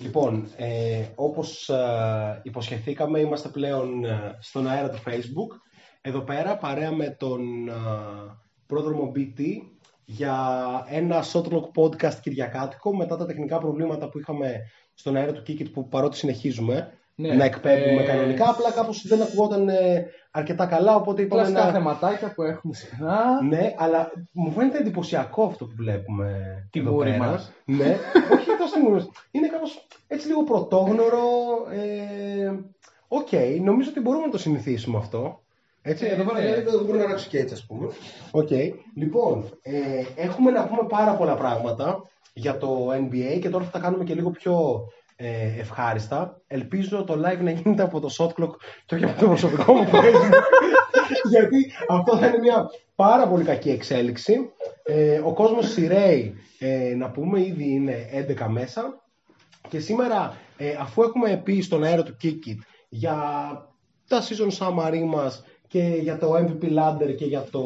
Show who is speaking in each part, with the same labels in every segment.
Speaker 1: Λοιπόν, ε, όπως ε, υποσχεθήκαμε, είμαστε πλέον ε, στον αέρα του Facebook. Εδώ πέρα, παρέα με τον ε, πρόδρομο BT, για ένα Shotlock podcast κυριακάτικο, μετά τα τεχνικά προβλήματα που είχαμε στον αέρα του Kikit, που παρότι συνεχίζουμε
Speaker 2: Ναι,
Speaker 1: να εκπέμπουμε
Speaker 2: ε,
Speaker 1: κανονικά, απλά κάπως δεν ακουγόταν ε, αρκετά καλά, οπότε είπαμε
Speaker 2: Κλασικά
Speaker 1: να...
Speaker 2: θεματάκια που έχουμε συχνά.
Speaker 1: Ναι, αλλά μου φαίνεται εντυπωσιακό αυτό που βλέπουμε
Speaker 2: Τη
Speaker 1: εδώ
Speaker 2: μούρη
Speaker 1: πέρα.
Speaker 2: μας.
Speaker 1: Ναι, όχι τόσο τη μούρη μας. Είναι κάπως έτσι λίγο πρωτόγνωρο. Ε, Οκ, νομίζω ότι μπορούμε να το συνηθίσουμε αυτό. Έτσι,
Speaker 2: Ε,
Speaker 1: εδώ πέρα
Speaker 2: ναι.
Speaker 1: δηλαδή, δεν μπορούμε να αλλάξω και έτσι, ας πούμε. Οκ. Λοιπόν, ε, έχουμε να πούμε πάρα πολλά πράγματα για το NBA και τώρα θα τα κάνουμε και λίγο πιο ε, ευχάριστα. Ελπίζω το live να γίνεται από το shot clock και όχι από το προσωπικό μου Facebook. Γιατί αυτό θα είναι μια πάρα πολύ κακή εξέλιξη. Ε, ο κόσμος σειραίει, ε, να πούμε, ήδη είναι 11 μέσα. Και σήμερα, ε, αφού έχουμε πει στον αέρα του Kikit για τα season summary μας και για το MVP ladder και για το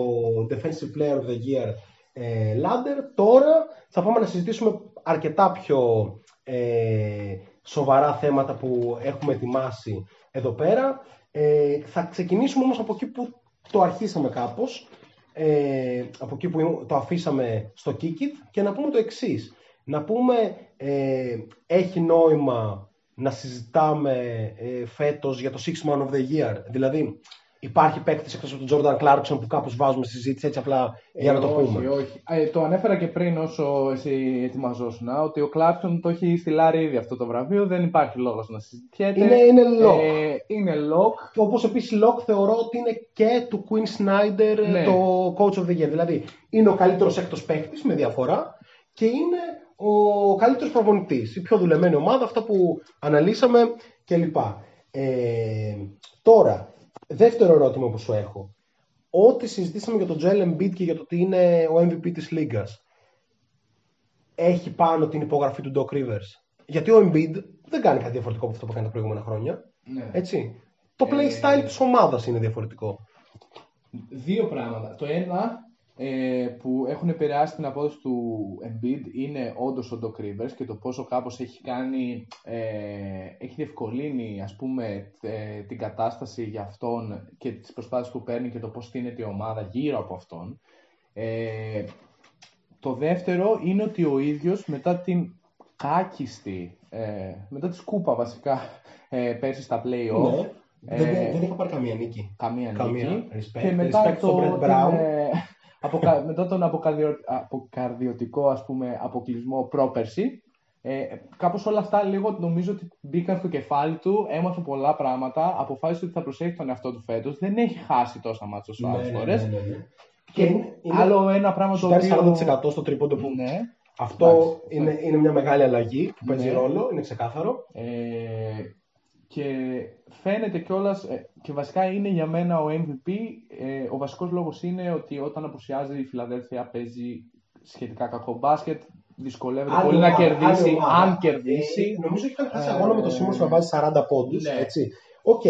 Speaker 1: defensive player of the year ε, ladder, τώρα θα πάμε να συζητήσουμε αρκετά πιο ε, σοβαρά θέματα που έχουμε ετοιμάσει εδώ πέρα. Ε, θα ξεκινήσουμε όμως από εκεί που το αρχίσαμε κάπως, ε, από εκεί που το αφήσαμε στο Kikit και να πούμε το εξής. Να πούμε, ε, έχει νόημα να συζητάμε ε, φέτος για το Six Man of the Year. Δηλαδή, υπάρχει παίκτης εκτός από τον Jordan Clarkson που κάπως βάζουμε στη συζήτηση έτσι απλά για να το
Speaker 2: όχι,
Speaker 1: πούμε.
Speaker 2: Όχι. Ε, το ανέφερα και πριν όσο εσύ ετοιμαζόσουν ότι ο Κλάρκσον το έχει στυλάρει ήδη αυτό το βραβείο. Δεν υπάρχει λόγος να συζητιέται.
Speaker 1: Είναι, είναι lock.
Speaker 2: Ε, είναι lock.
Speaker 1: Και όπως επίσης lock θεωρώ ότι είναι και του Quinn Snyder
Speaker 2: Ναι.
Speaker 1: το coach of the year. Δηλαδή είναι ο καλύτερος έκτος παίκτης με διαφορά και είναι ο καλύτερος προπονητής. Η πιο δουλεμένη ομάδα, αυτά που αναλύσαμε κλπ. Ε, τώρα, δεύτερο ερώτημα που σου έχω. Ό,τι συζητήσαμε για τον Joel Embiid και για το ότι είναι ο MVP της Λίγκας έχει πάνω την υπογραφή του Doc Rivers; Γιατί ο Embiid δεν κάνει κάτι διαφορετικό από αυτό που έκανε τα προηγούμενα χρόνια.
Speaker 2: Ναι.
Speaker 1: Έτσι. Το
Speaker 2: Ε,
Speaker 1: play style της ομάδας είναι διαφορετικό.
Speaker 2: Δύο πράγματα. Το ένα ε, που έχουν επηρεάσει την απόδοση του Embiid είναι όντως ο Doc Rivers και το πόσο κάπως έχει κάνει, ε, έχει διευκολύνει ας πούμε ε, την κατάσταση για αυτόν και τις προσπάθειες που παίρνει και το πώς στείνεται η ομάδα γύρω από αυτόν. Ε, το δεύτερο είναι ότι ο ίδιος μετά την κάκιστη, ε, μετά τη σκούπα βασικά ε, πέρσι στα play-off,
Speaker 1: Ναι.
Speaker 2: Ε,
Speaker 1: δεν, δεν, δεν είχα πάρει καμία νίκη.
Speaker 2: Καμία,
Speaker 1: Καμία.
Speaker 2: νίκη.
Speaker 1: Respect.
Speaker 2: Και μετά,
Speaker 1: Respect στον
Speaker 2: το,
Speaker 1: Brett Brown.
Speaker 2: Την, ε, αποκα- μετά τον αποκαρδιο, αποκαρδιωτικό ας πούμε, αποκλεισμό πρόπερση, ε, κάπως όλα αυτά λίγο νομίζω ότι μπήκαν στο κεφάλι του, έμαθε πολλά πράγματα, αποφάσισε ότι θα προσέχει τον εαυτό του φέτος, δεν έχει χάσει τόσα μάτια όσο άλλες φορές.
Speaker 1: ναι, ναι.
Speaker 2: Και
Speaker 1: είναι- είναι-
Speaker 2: άλλο ένα πράγμα το
Speaker 1: Σουτάρει
Speaker 2: οποίο...
Speaker 1: 40% στο τρίποντο που.
Speaker 2: Ναι.
Speaker 1: Αυτό
Speaker 2: Εντάξει.
Speaker 1: είναι, είναι μια μεγάλη αλλαγή που παίζει
Speaker 2: Ναι.
Speaker 1: ρόλο, είναι ξεκάθαρο.
Speaker 2: Ε, και φαίνεται κιόλας και βασικά είναι για μένα ο MVP. Ε, ο βασικός λόγος είναι ότι όταν απουσιάζει η Φιλαδέλφια παίζει σχετικά κακό μπάσκετ. Δυσκολεύεται
Speaker 1: Άλλη
Speaker 2: πολύ να
Speaker 1: ομάδα,
Speaker 2: κερδίσει,
Speaker 1: άλλη ομάδα.
Speaker 2: αν κερδίσει.
Speaker 1: Ε, νομίζω ότι είχαν χάσει
Speaker 2: Ε,
Speaker 1: αγώνα με το Σίμονς να βάζει 40 πόντους.
Speaker 2: ναι.
Speaker 1: Έτσι. Οκ.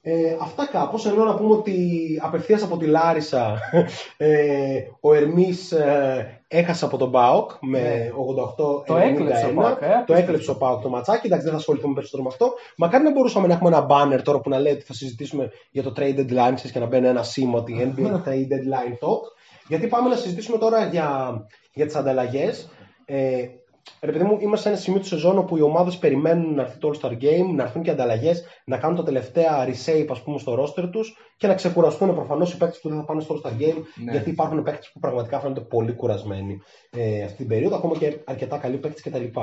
Speaker 1: Ε, αυτά κάπως, ενώ να πούμε ότι απευθείας από τη Λάρισα ε, ο Ερμής ε, έχασε από τον ΠΑΟΚ με
Speaker 2: Ναι.
Speaker 1: 88
Speaker 2: Το έκλεψε ο ΠΑΟΚ, ε,
Speaker 1: το έκλεψε ο ΠΑΟΚ το ματσάκι, εντάξει δεν θα ασχοληθούμε περισσότερο με αυτό. Μακάρι να μπορούσαμε να έχουμε ένα banner τώρα που να λέει ότι θα συζητήσουμε για το trade deadline ξέρεις, και να μπαίνει ένα σήμα ότι NBA trade deadline talk. Γιατί πάμε να συζητήσουμε τώρα για, για τις ανταλλαγές. Ε, Ρε παιδί μου, είμαστε σε ένα σημείο του σεζόν όπου οι ομάδες περιμένουν να έρθει το All Star Game, να έρθουν και ανταλλαγές, να κάνουν τα τελευταία reshape ας πούμε, στο roster τους και να ξεκουραστούν προφανώς οι παίκτες που δεν θα πάνε στο All Star Game.
Speaker 2: Ναι.
Speaker 1: Γιατί υπάρχουν παίκτες που πραγματικά φαίνονται πολύ κουρασμένοι ε, αυτή την περίοδο, ακόμα και αρκετά καλοί παίκτες κτλ.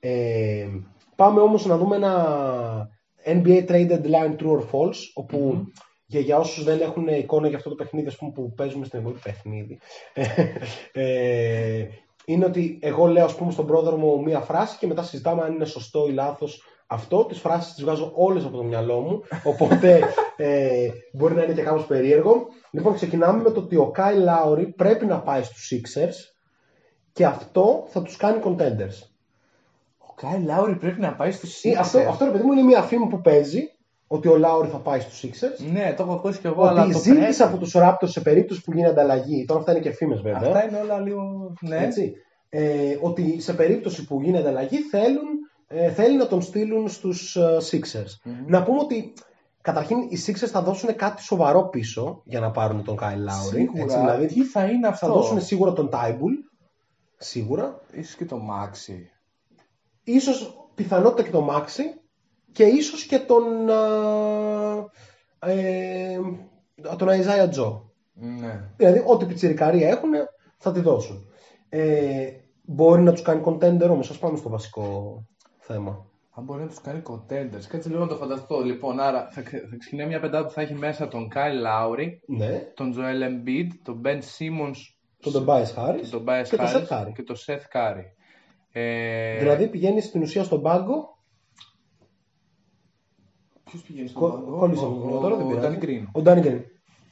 Speaker 1: Ε, πάμε όμως να δούμε ένα NBA Trade Deadline True or False, όπου
Speaker 2: Μμμ.
Speaker 1: και για όσους δεν έχουν εικόνα για αυτό το παιχνίδι ας πούμε, που παίζουμε στην επόμενη παιχνίδι, ε, είναι ότι εγώ λέω ας πούμε στον πρόδρομο μία φράση και μετά συζητάμε αν είναι σωστό ή λάθος αυτό. Τις φράσεις τις βγάζω όλες από το μυαλό μου, οπότε ε, μπορεί να είναι και κάπως περίεργο. Λοιπόν, ξεκινάμε με το ότι ο Κάι Λάουρι πρέπει να πάει στους Sixers και αυτό θα τους κάνει contenders.
Speaker 2: Ο Κάι Λάουρι πρέπει να πάει στους
Speaker 1: Ή Αυτό,
Speaker 2: Sixers.
Speaker 1: αυτό ρε παιδί μου είναι μια φήμη που παίζει ότι ο Λάουρι θα πάει στους Sixers.
Speaker 2: Ναι, το έχω ακούσει κι εγώ, αλλά
Speaker 1: Ότι
Speaker 2: το
Speaker 1: ζήτησε
Speaker 2: πρέπει.
Speaker 1: από τους Raptors σε περίπτωση που γίνει ανταλλαγή. Τώρα αυτά είναι και φήμες βέβαια.
Speaker 2: Αυτά είναι όλα λίγο. Ναι.
Speaker 1: Έτσι. Ε, ότι σε περίπτωση που γίνει ανταλλαγή θέλουν ε, θέλει να τον στείλουν στους ε, Sixers. Να πούμε ότι καταρχήν οι Sixers θα δώσουν κάτι σοβαρό πίσω για να πάρουν τον Kyle Lowry.
Speaker 2: Σίγουρα.
Speaker 1: έτσι, δηλαδή
Speaker 2: Τι θα είναι αυτό.
Speaker 1: θα δώσουν σίγουρα τον Tybull, σίγουρα.
Speaker 2: Ίσως και το Maxi.
Speaker 1: Ίσως πιθανότητα και τον Maxi και ίσως και τον, ε, ε, τον Isaiah Joe.
Speaker 2: Ναι.
Speaker 1: Δηλαδή, ό,τι πιτσιρικαρία έχουν θα τη δώσουν. Ε, μπορεί να τους κάνει contender όμως. Α πάμε στο βασικό θέμα.
Speaker 2: Αν μπορεί να τους κάνει contenders. Κάτσε λίγο να το φανταστώ. Λοιπόν, άρα θα, ξε- θα ξεκινάει μια πεντάδα που θα έχει μέσα τον Kyle Lowry,
Speaker 1: Ναι.
Speaker 2: τον Joel Embiid, τον Ben Simmons,
Speaker 1: Τον Tobias Harris
Speaker 2: τον Tobias
Speaker 1: και τον
Speaker 2: Harris
Speaker 1: Seth Curry.
Speaker 2: και τον Seth Curry. Ε,
Speaker 1: Δηλαδή πηγαίνει στην ουσία στον πάγκο.
Speaker 2: Ποιος πηγαίνει στον
Speaker 1: Κο-
Speaker 2: πάγκο;
Speaker 1: Κόλλησε
Speaker 2: Ο-
Speaker 1: μου
Speaker 2: ο-
Speaker 1: τώρα, δεν
Speaker 2: ο
Speaker 1: πειράζει.
Speaker 2: Dan Green.
Speaker 1: Ο Danny Green.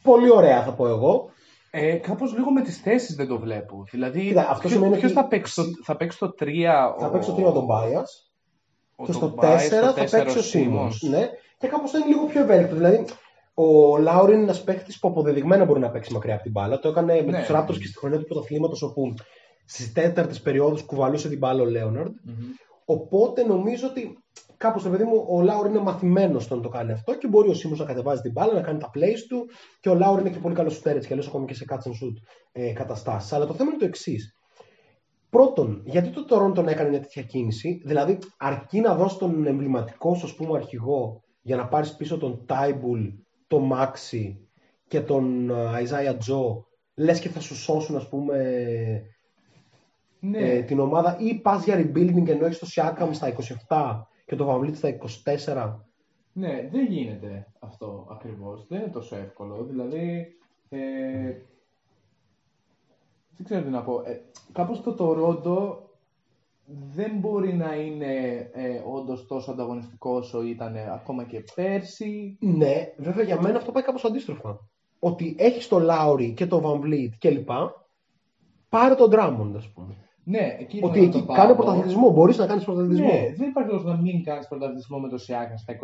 Speaker 1: Πολύ ωραία θα πω εγώ.
Speaker 2: Ε, Κάπως λίγο με τις θέσεις δεν το βλέπω. Δηλαδή,
Speaker 1: Κοίτα, αυτό
Speaker 2: ποιος-
Speaker 1: σημαίνει
Speaker 2: ποιος
Speaker 1: ότι-
Speaker 2: θα παίξει το, θα παίξει το 3.
Speaker 1: Θα παίξει το 3 ο Tobias
Speaker 2: ο
Speaker 1: και στο
Speaker 2: Tobias,
Speaker 1: 4 θα
Speaker 2: τέσσερα
Speaker 1: παίξει ο
Speaker 2: Simmons.
Speaker 1: Simmons. Ναι. Και κάπως θα είναι λίγο πιο ευέλικτο. Δηλαδή ο Λάουρι είναι ένας παίχτη που αποδεδειγμένα μπορεί να παίξει μακριά από την μπάλα. Το έκανε με
Speaker 2: Ναι.
Speaker 1: τους Raptors και στη χρονιά του πρωταθλήματο όπου στις τέταρτες περιόδους κουβαλούσε την μπάλα ο Λέοναρντ.
Speaker 2: Μμμ.
Speaker 1: Οπότε νομίζω ότι κάπως το παιδί μου ο Λάουρ είναι μαθημένος στο να το κάνει αυτό και μπορεί ο Σίμω να κατεβάζει την μπάλα, να κάνει τα plays του και ο Λάουρ είναι και πολύ καλός σουτέρ έτσι κι αλλιώς ακόμη και σε catch and shoot ε, καταστάσεις. Αλλά το θέμα είναι το εξής. Πρώτον, γιατί το Toronto τον έκανε μια τέτοια κίνηση, δηλαδή αρκεί να δώσει τον εμβληματικό σου ας πούμε, αρχηγό για να πάρεις πίσω τον Τάιμπουλ, τον Μάξι και τον Isaiah Joe, λες και θα σου σώσουν ας πούμε
Speaker 2: Ναι.
Speaker 1: ε, την ομάδα ή πας για rebuilding ενώ έχεις το Siakam στα 27 και το Van Vliet στα 24.
Speaker 2: Ναι, δεν γίνεται αυτό ακριβώς. Δεν είναι τόσο εύκολο. Δηλαδή, ε, δεν ξέρω τι να πω. Ε, κάπως το Toronto δεν μπορεί να είναι ε, όντως τόσο ανταγωνιστικό όσο ήταν ακόμα και πέρσι.
Speaker 1: Ναι, βέβαια για μένα αυτό πάει κάπως αντίστροφα. Ότι έχει το Lowry και το Van Vliet κλπ. Πάρε τον Drummond, ας πούμε.
Speaker 2: Ναι, εκεί
Speaker 1: Ότι
Speaker 2: ήθελα να
Speaker 1: εκεί
Speaker 2: το
Speaker 1: κάνε
Speaker 2: πάω.
Speaker 1: πρωταθλητισμό. Μπορείς να κάνεις πρωταθλητισμό.
Speaker 2: Ναι, δεν υπάρχει λόγος να μην κάνεις πρωταθλητισμό με το Siakam στα 27.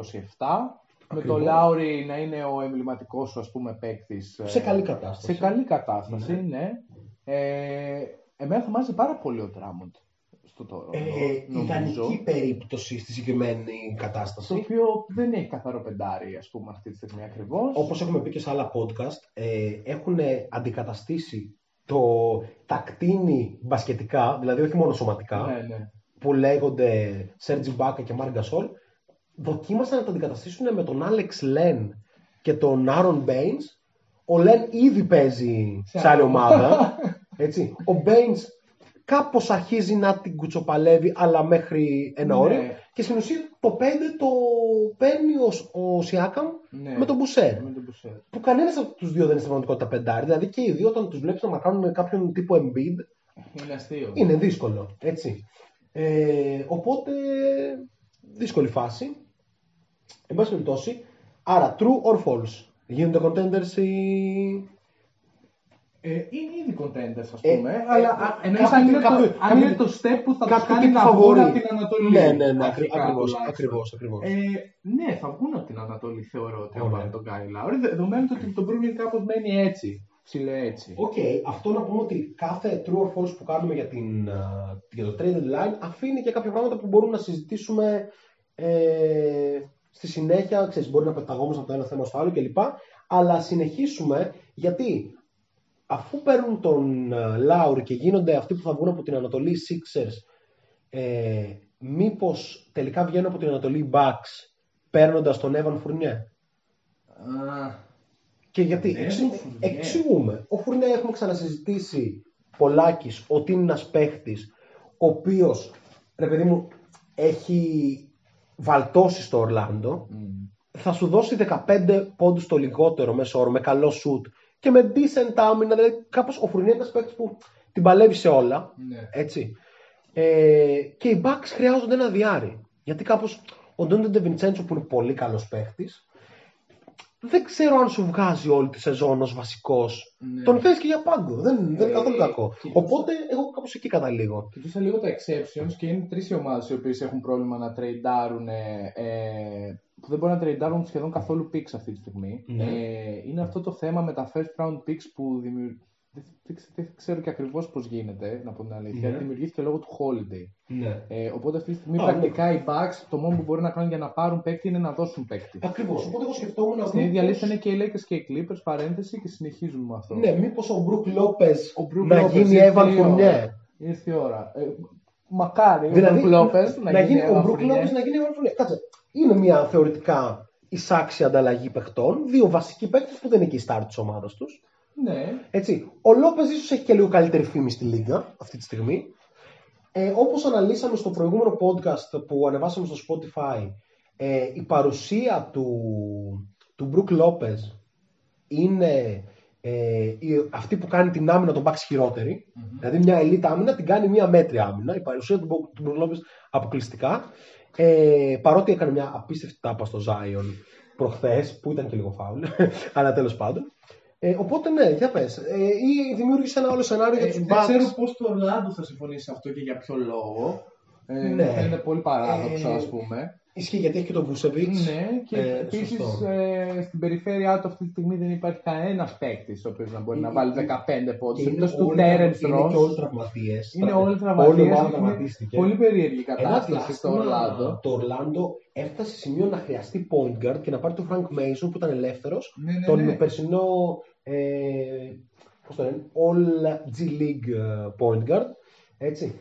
Speaker 2: Με
Speaker 1: Ακριβώς.
Speaker 2: το Λάουρι να είναι ο εμβληματικός σου ας πούμε παίκτης. ε,
Speaker 1: Σε καλή κατάσταση.
Speaker 2: Σε καλή κατάσταση, ναι. Ε, εμένα θα μ' άρεσε πάρα πολύ ο Ντράμοντ στο τώρα.
Speaker 1: Ε, ιδανική περίπτωση στη συγκεκριμένη
Speaker 2: Το
Speaker 1: κατάσταση.
Speaker 2: οποίο δεν έχει καθαρό πεντάρι, ας πούμε, αυτή τη στιγμή ακριβώς.
Speaker 1: Όπως έχουμε πει και σε άλλα podcast, ε, έχουν αντικαταστήσει το, τα κτήνη μπασκετικά, δηλαδή όχι μόνο σωματικά,
Speaker 2: Ναι, ναι.
Speaker 1: που λέγονται Σερζ Ιμπάκα και Μαρκ Γκασόλ, δοκίμασαν να τα αντικαταστήσουν με τον Άλεξ Λεν και τον Άρον Μπέινς. Ο Λεν ήδη παίζει
Speaker 2: Σε
Speaker 1: σε άλλη
Speaker 2: άλλη
Speaker 1: ομάδα. Έτσι. Ο Μπέινς κάπως αρχίζει να την κουτσοπαλεύει, αλλά μέχρι ένα
Speaker 2: Ναι.
Speaker 1: όριο. Και στην ουσία το 5 το παίρνει ο, ο Σιάκαμ
Speaker 2: Ναι.
Speaker 1: με τον Μπουσέρ.
Speaker 2: Με τον Μπουσέρ.
Speaker 1: Που κανένας από τους δύο δεν είναι στην πραγματικότητα πεντάρι. Δηλαδή και οι δύο, όταν τους βλέπεις να μαρκάρουν κάποιον τύπο Embiid,
Speaker 2: Είναι αστείο.
Speaker 1: είναι δύσκολο. Έτσι. Ε, οπότε δύσκολη φάση. Εν πάση περιπτώσει, άρα true or false. Γίνονται contenders οι.
Speaker 2: Ε, είναι ήδη contenders, ας
Speaker 1: Ε,
Speaker 2: πούμε,
Speaker 1: ε,
Speaker 2: αλλά
Speaker 1: ε,
Speaker 2: α, εννοείς
Speaker 1: κάποιο-
Speaker 2: αν είναι,
Speaker 1: κάποιο-
Speaker 2: το, αν
Speaker 1: κάποιο-
Speaker 2: είναι το step που θα τους
Speaker 1: κάποιο
Speaker 2: κάνει
Speaker 1: τύπου
Speaker 2: να βγουν
Speaker 1: φαβορί.
Speaker 2: από την Ανατολή.
Speaker 1: Ναι, ναι, ναι,
Speaker 2: αρχικά
Speaker 1: ακριβώς,
Speaker 2: τουλάχιστον.
Speaker 1: ακριβώς, ακριβώς.
Speaker 2: Ε, ναι, θα βγουν από την Ανατολή, θεωρώ ότι θα
Speaker 1: Ωραία.
Speaker 2: πάρουν τον Κάιλ Λάουρι, δεδομένου ότι το Brooklyn κάπως μένει έτσι, ψηλέ έτσι.
Speaker 1: Οκ, αυτό να πούμε ότι κάθε true or false που κάνουμε για, την, α, για το trade deadline αφήνει και κάποια πράγματα που μπορούμε να συζητήσουμε ε, στη συνέχεια. Ξέρεις, μπορεί να πεταγόμαστε από το ένα θέμα στο άλλο κλπ. Αλλά ας συνεχίσουμε γιατί αφού παίρνουν τον α, Λάουρη και γίνονται αυτοί που θα βγουν από την Ανατολή οι Sixers, ε, μήπως τελικά βγαίνουν από την Ανατολή οι Bucks παίρνοντας τον Evan Fournier;
Speaker 2: Α,
Speaker 1: Και γιατί
Speaker 2: Ναι,
Speaker 1: εξ-
Speaker 2: ο Φουρνιέ.
Speaker 1: εξηγούμε. Ο Φουρνιέ έχουμε ξανασυζητήσει πολλάκις ότι είναι ένας παίχτης ο οποίος, ρε παιδί μου, έχει βαλτώσει στο Ορλάντο.
Speaker 2: μ.
Speaker 1: Θα σου δώσει 15 πόντους το λιγότερο μέσω όρο, με καλό σουτ και με decent άμυνα. Δηλαδή, κάπως ο Φουρνιέ είναι ένας παίχτης που την παλεύει σε όλα.
Speaker 2: Ναι.
Speaker 1: Έτσι. Ε, και οι Bucks χρειάζονται ένα διάρρη. Γιατί κάπως ο Ντόντε Ντεβιντσέντσο που είναι πολύ καλός παίχτης δεν ξέρω αν σου βγάζει όλη τη σεζόν ως βασικός.
Speaker 2: Ναι.
Speaker 1: Τον θες και για πάγκο. Δεν, δεν είναι
Speaker 2: Ε,
Speaker 1: καθόλου κακό.
Speaker 2: κοίταξε.
Speaker 1: Οπότε εγώ κάπως εκεί καταλήγω.
Speaker 2: Κοιτούσα λίγο τα exceptions και είναι τρεις ομάδες οι οποίες έχουν πρόβλημα να τρεϊντάρουν. Ε, που δεν μπορούν να τρεϊντάρουν σχεδόν καθόλου picks αυτή τη στιγμή.
Speaker 1: Ναι.
Speaker 2: Ε, είναι αυτό το θέμα με τα first round picks που δημιου- δεν, δεν ξε- δεν ξέρω και ακριβώς πώς γίνεται, να πω την αλήθεια.
Speaker 1: Ναι.
Speaker 2: Δημιουργήθηκε λόγω του Holiday.
Speaker 1: Ναι.
Speaker 2: Ε, οπότε αυτή τη στιγμή
Speaker 1: Α,
Speaker 2: πρακτικά οι Bucks το μόνο που μπορεί να κάνουν για να πάρουν παίκτη είναι να δώσουν παίκτη.
Speaker 1: Ακριβώς. Οπότε εγώ σκεφτόμουν
Speaker 2: Στην ίδια
Speaker 1: μήπως-
Speaker 2: λίστα είναι και οι Lakers και οι Clippers, παρένθεση και συνεχίζουμε με αυτό.
Speaker 1: Ναι, μήπως ο Μπρουκ Λόπε
Speaker 2: Ο Brook
Speaker 1: να
Speaker 2: Lopez
Speaker 1: γίνει
Speaker 2: ήρθε
Speaker 1: Evan
Speaker 2: η ώρα.
Speaker 1: Fournier.
Speaker 2: Ήρθε η ώρα. Ε, μακάρι
Speaker 1: Δηλαδή,
Speaker 2: ο Brook Lopez
Speaker 1: να, γίνει, ο
Speaker 2: Evan
Speaker 1: Μπρουκ
Speaker 2: Fournier.
Speaker 1: Λόπε να γίνει Evan Fournier. Κάτσε. Είναι μια θεωρητικά εισάξια ανταλλαγή παιχτών. Δύο βασικοί παίκτες που δεν είναι και η στάρ της ομάδας τους.
Speaker 2: Ναι.
Speaker 1: Έτσι. Ο Λόπες ίσως έχει και λίγο καλύτερη φήμη στη Λίγκα αυτή τη στιγμή. Ε, όπως αναλύσαμε στο προηγούμενο podcast που ανεβάσαμε στο Spotify, ε, η παρουσία του, του Brook Lopez είναι ε, η- αυτή που κάνει την άμυνα των Bucks χειροτερη Δηλαδή μια elite άμυνα την κάνει μια μέτρια άμυνα. Η παρουσία του, Bro- του Brook Lopez αποκλειστικά. Ε, παρότι έκανε μια απίστευτη τάπα στο Zion προχθές, που ήταν και λίγο φάουλ, αλλά τέλος πάντων. Ε, οπότε ναι, για πες. Ε, ή δημιούργησε ένα άλλο σενάριο για
Speaker 2: Ε,
Speaker 1: τους
Speaker 2: δεν
Speaker 1: Bucks.
Speaker 2: ξέρω πώ το Ορλάντο θα συμφωνήσει σε αυτό και για ποιο λόγο. Ε,
Speaker 1: Ναι.
Speaker 2: μου φαίνεται πολύ παράδοξο,
Speaker 1: Ε,
Speaker 2: ας πούμε.
Speaker 1: Ισχύει γιατί έχει και τον Βούσεβιτς.
Speaker 2: Ναι, και
Speaker 1: Ε,
Speaker 2: επίσης
Speaker 1: σωστό.
Speaker 2: ε, στην περιφέρειά του αυτή τη στιγμή δεν υπάρχει κανένας παίκτης ο οποίος να μπορεί να
Speaker 1: Ε,
Speaker 2: βάλει
Speaker 1: ε,
Speaker 2: 15 πόντους.
Speaker 1: Και
Speaker 2: Εκτός
Speaker 1: είναι
Speaker 2: του
Speaker 1: όλοι-
Speaker 2: Terence
Speaker 1: Είναι και όλοι
Speaker 2: Ross.
Speaker 1: τραυματίες.
Speaker 2: Είναι
Speaker 1: Τρα-
Speaker 2: όλοι
Speaker 1: Όλη η
Speaker 2: τραυματίε.
Speaker 1: ομάδα τραυματίστηκε.
Speaker 2: Πολύ περίεργη
Speaker 1: Ένα
Speaker 2: κατάσταση στο
Speaker 1: διάστημα
Speaker 2: Ορλάντο.
Speaker 1: το Ορλάντο έφτασε σε σημείο να χρειαστεί point guard και να πάρει τον Frank Mason που ήταν ελεύθερος.
Speaker 2: Ναι, ναι,
Speaker 1: τον
Speaker 2: ναι.
Speaker 1: περσινό ε, πώς το λένε, All G League ε, point guard. Έτσι.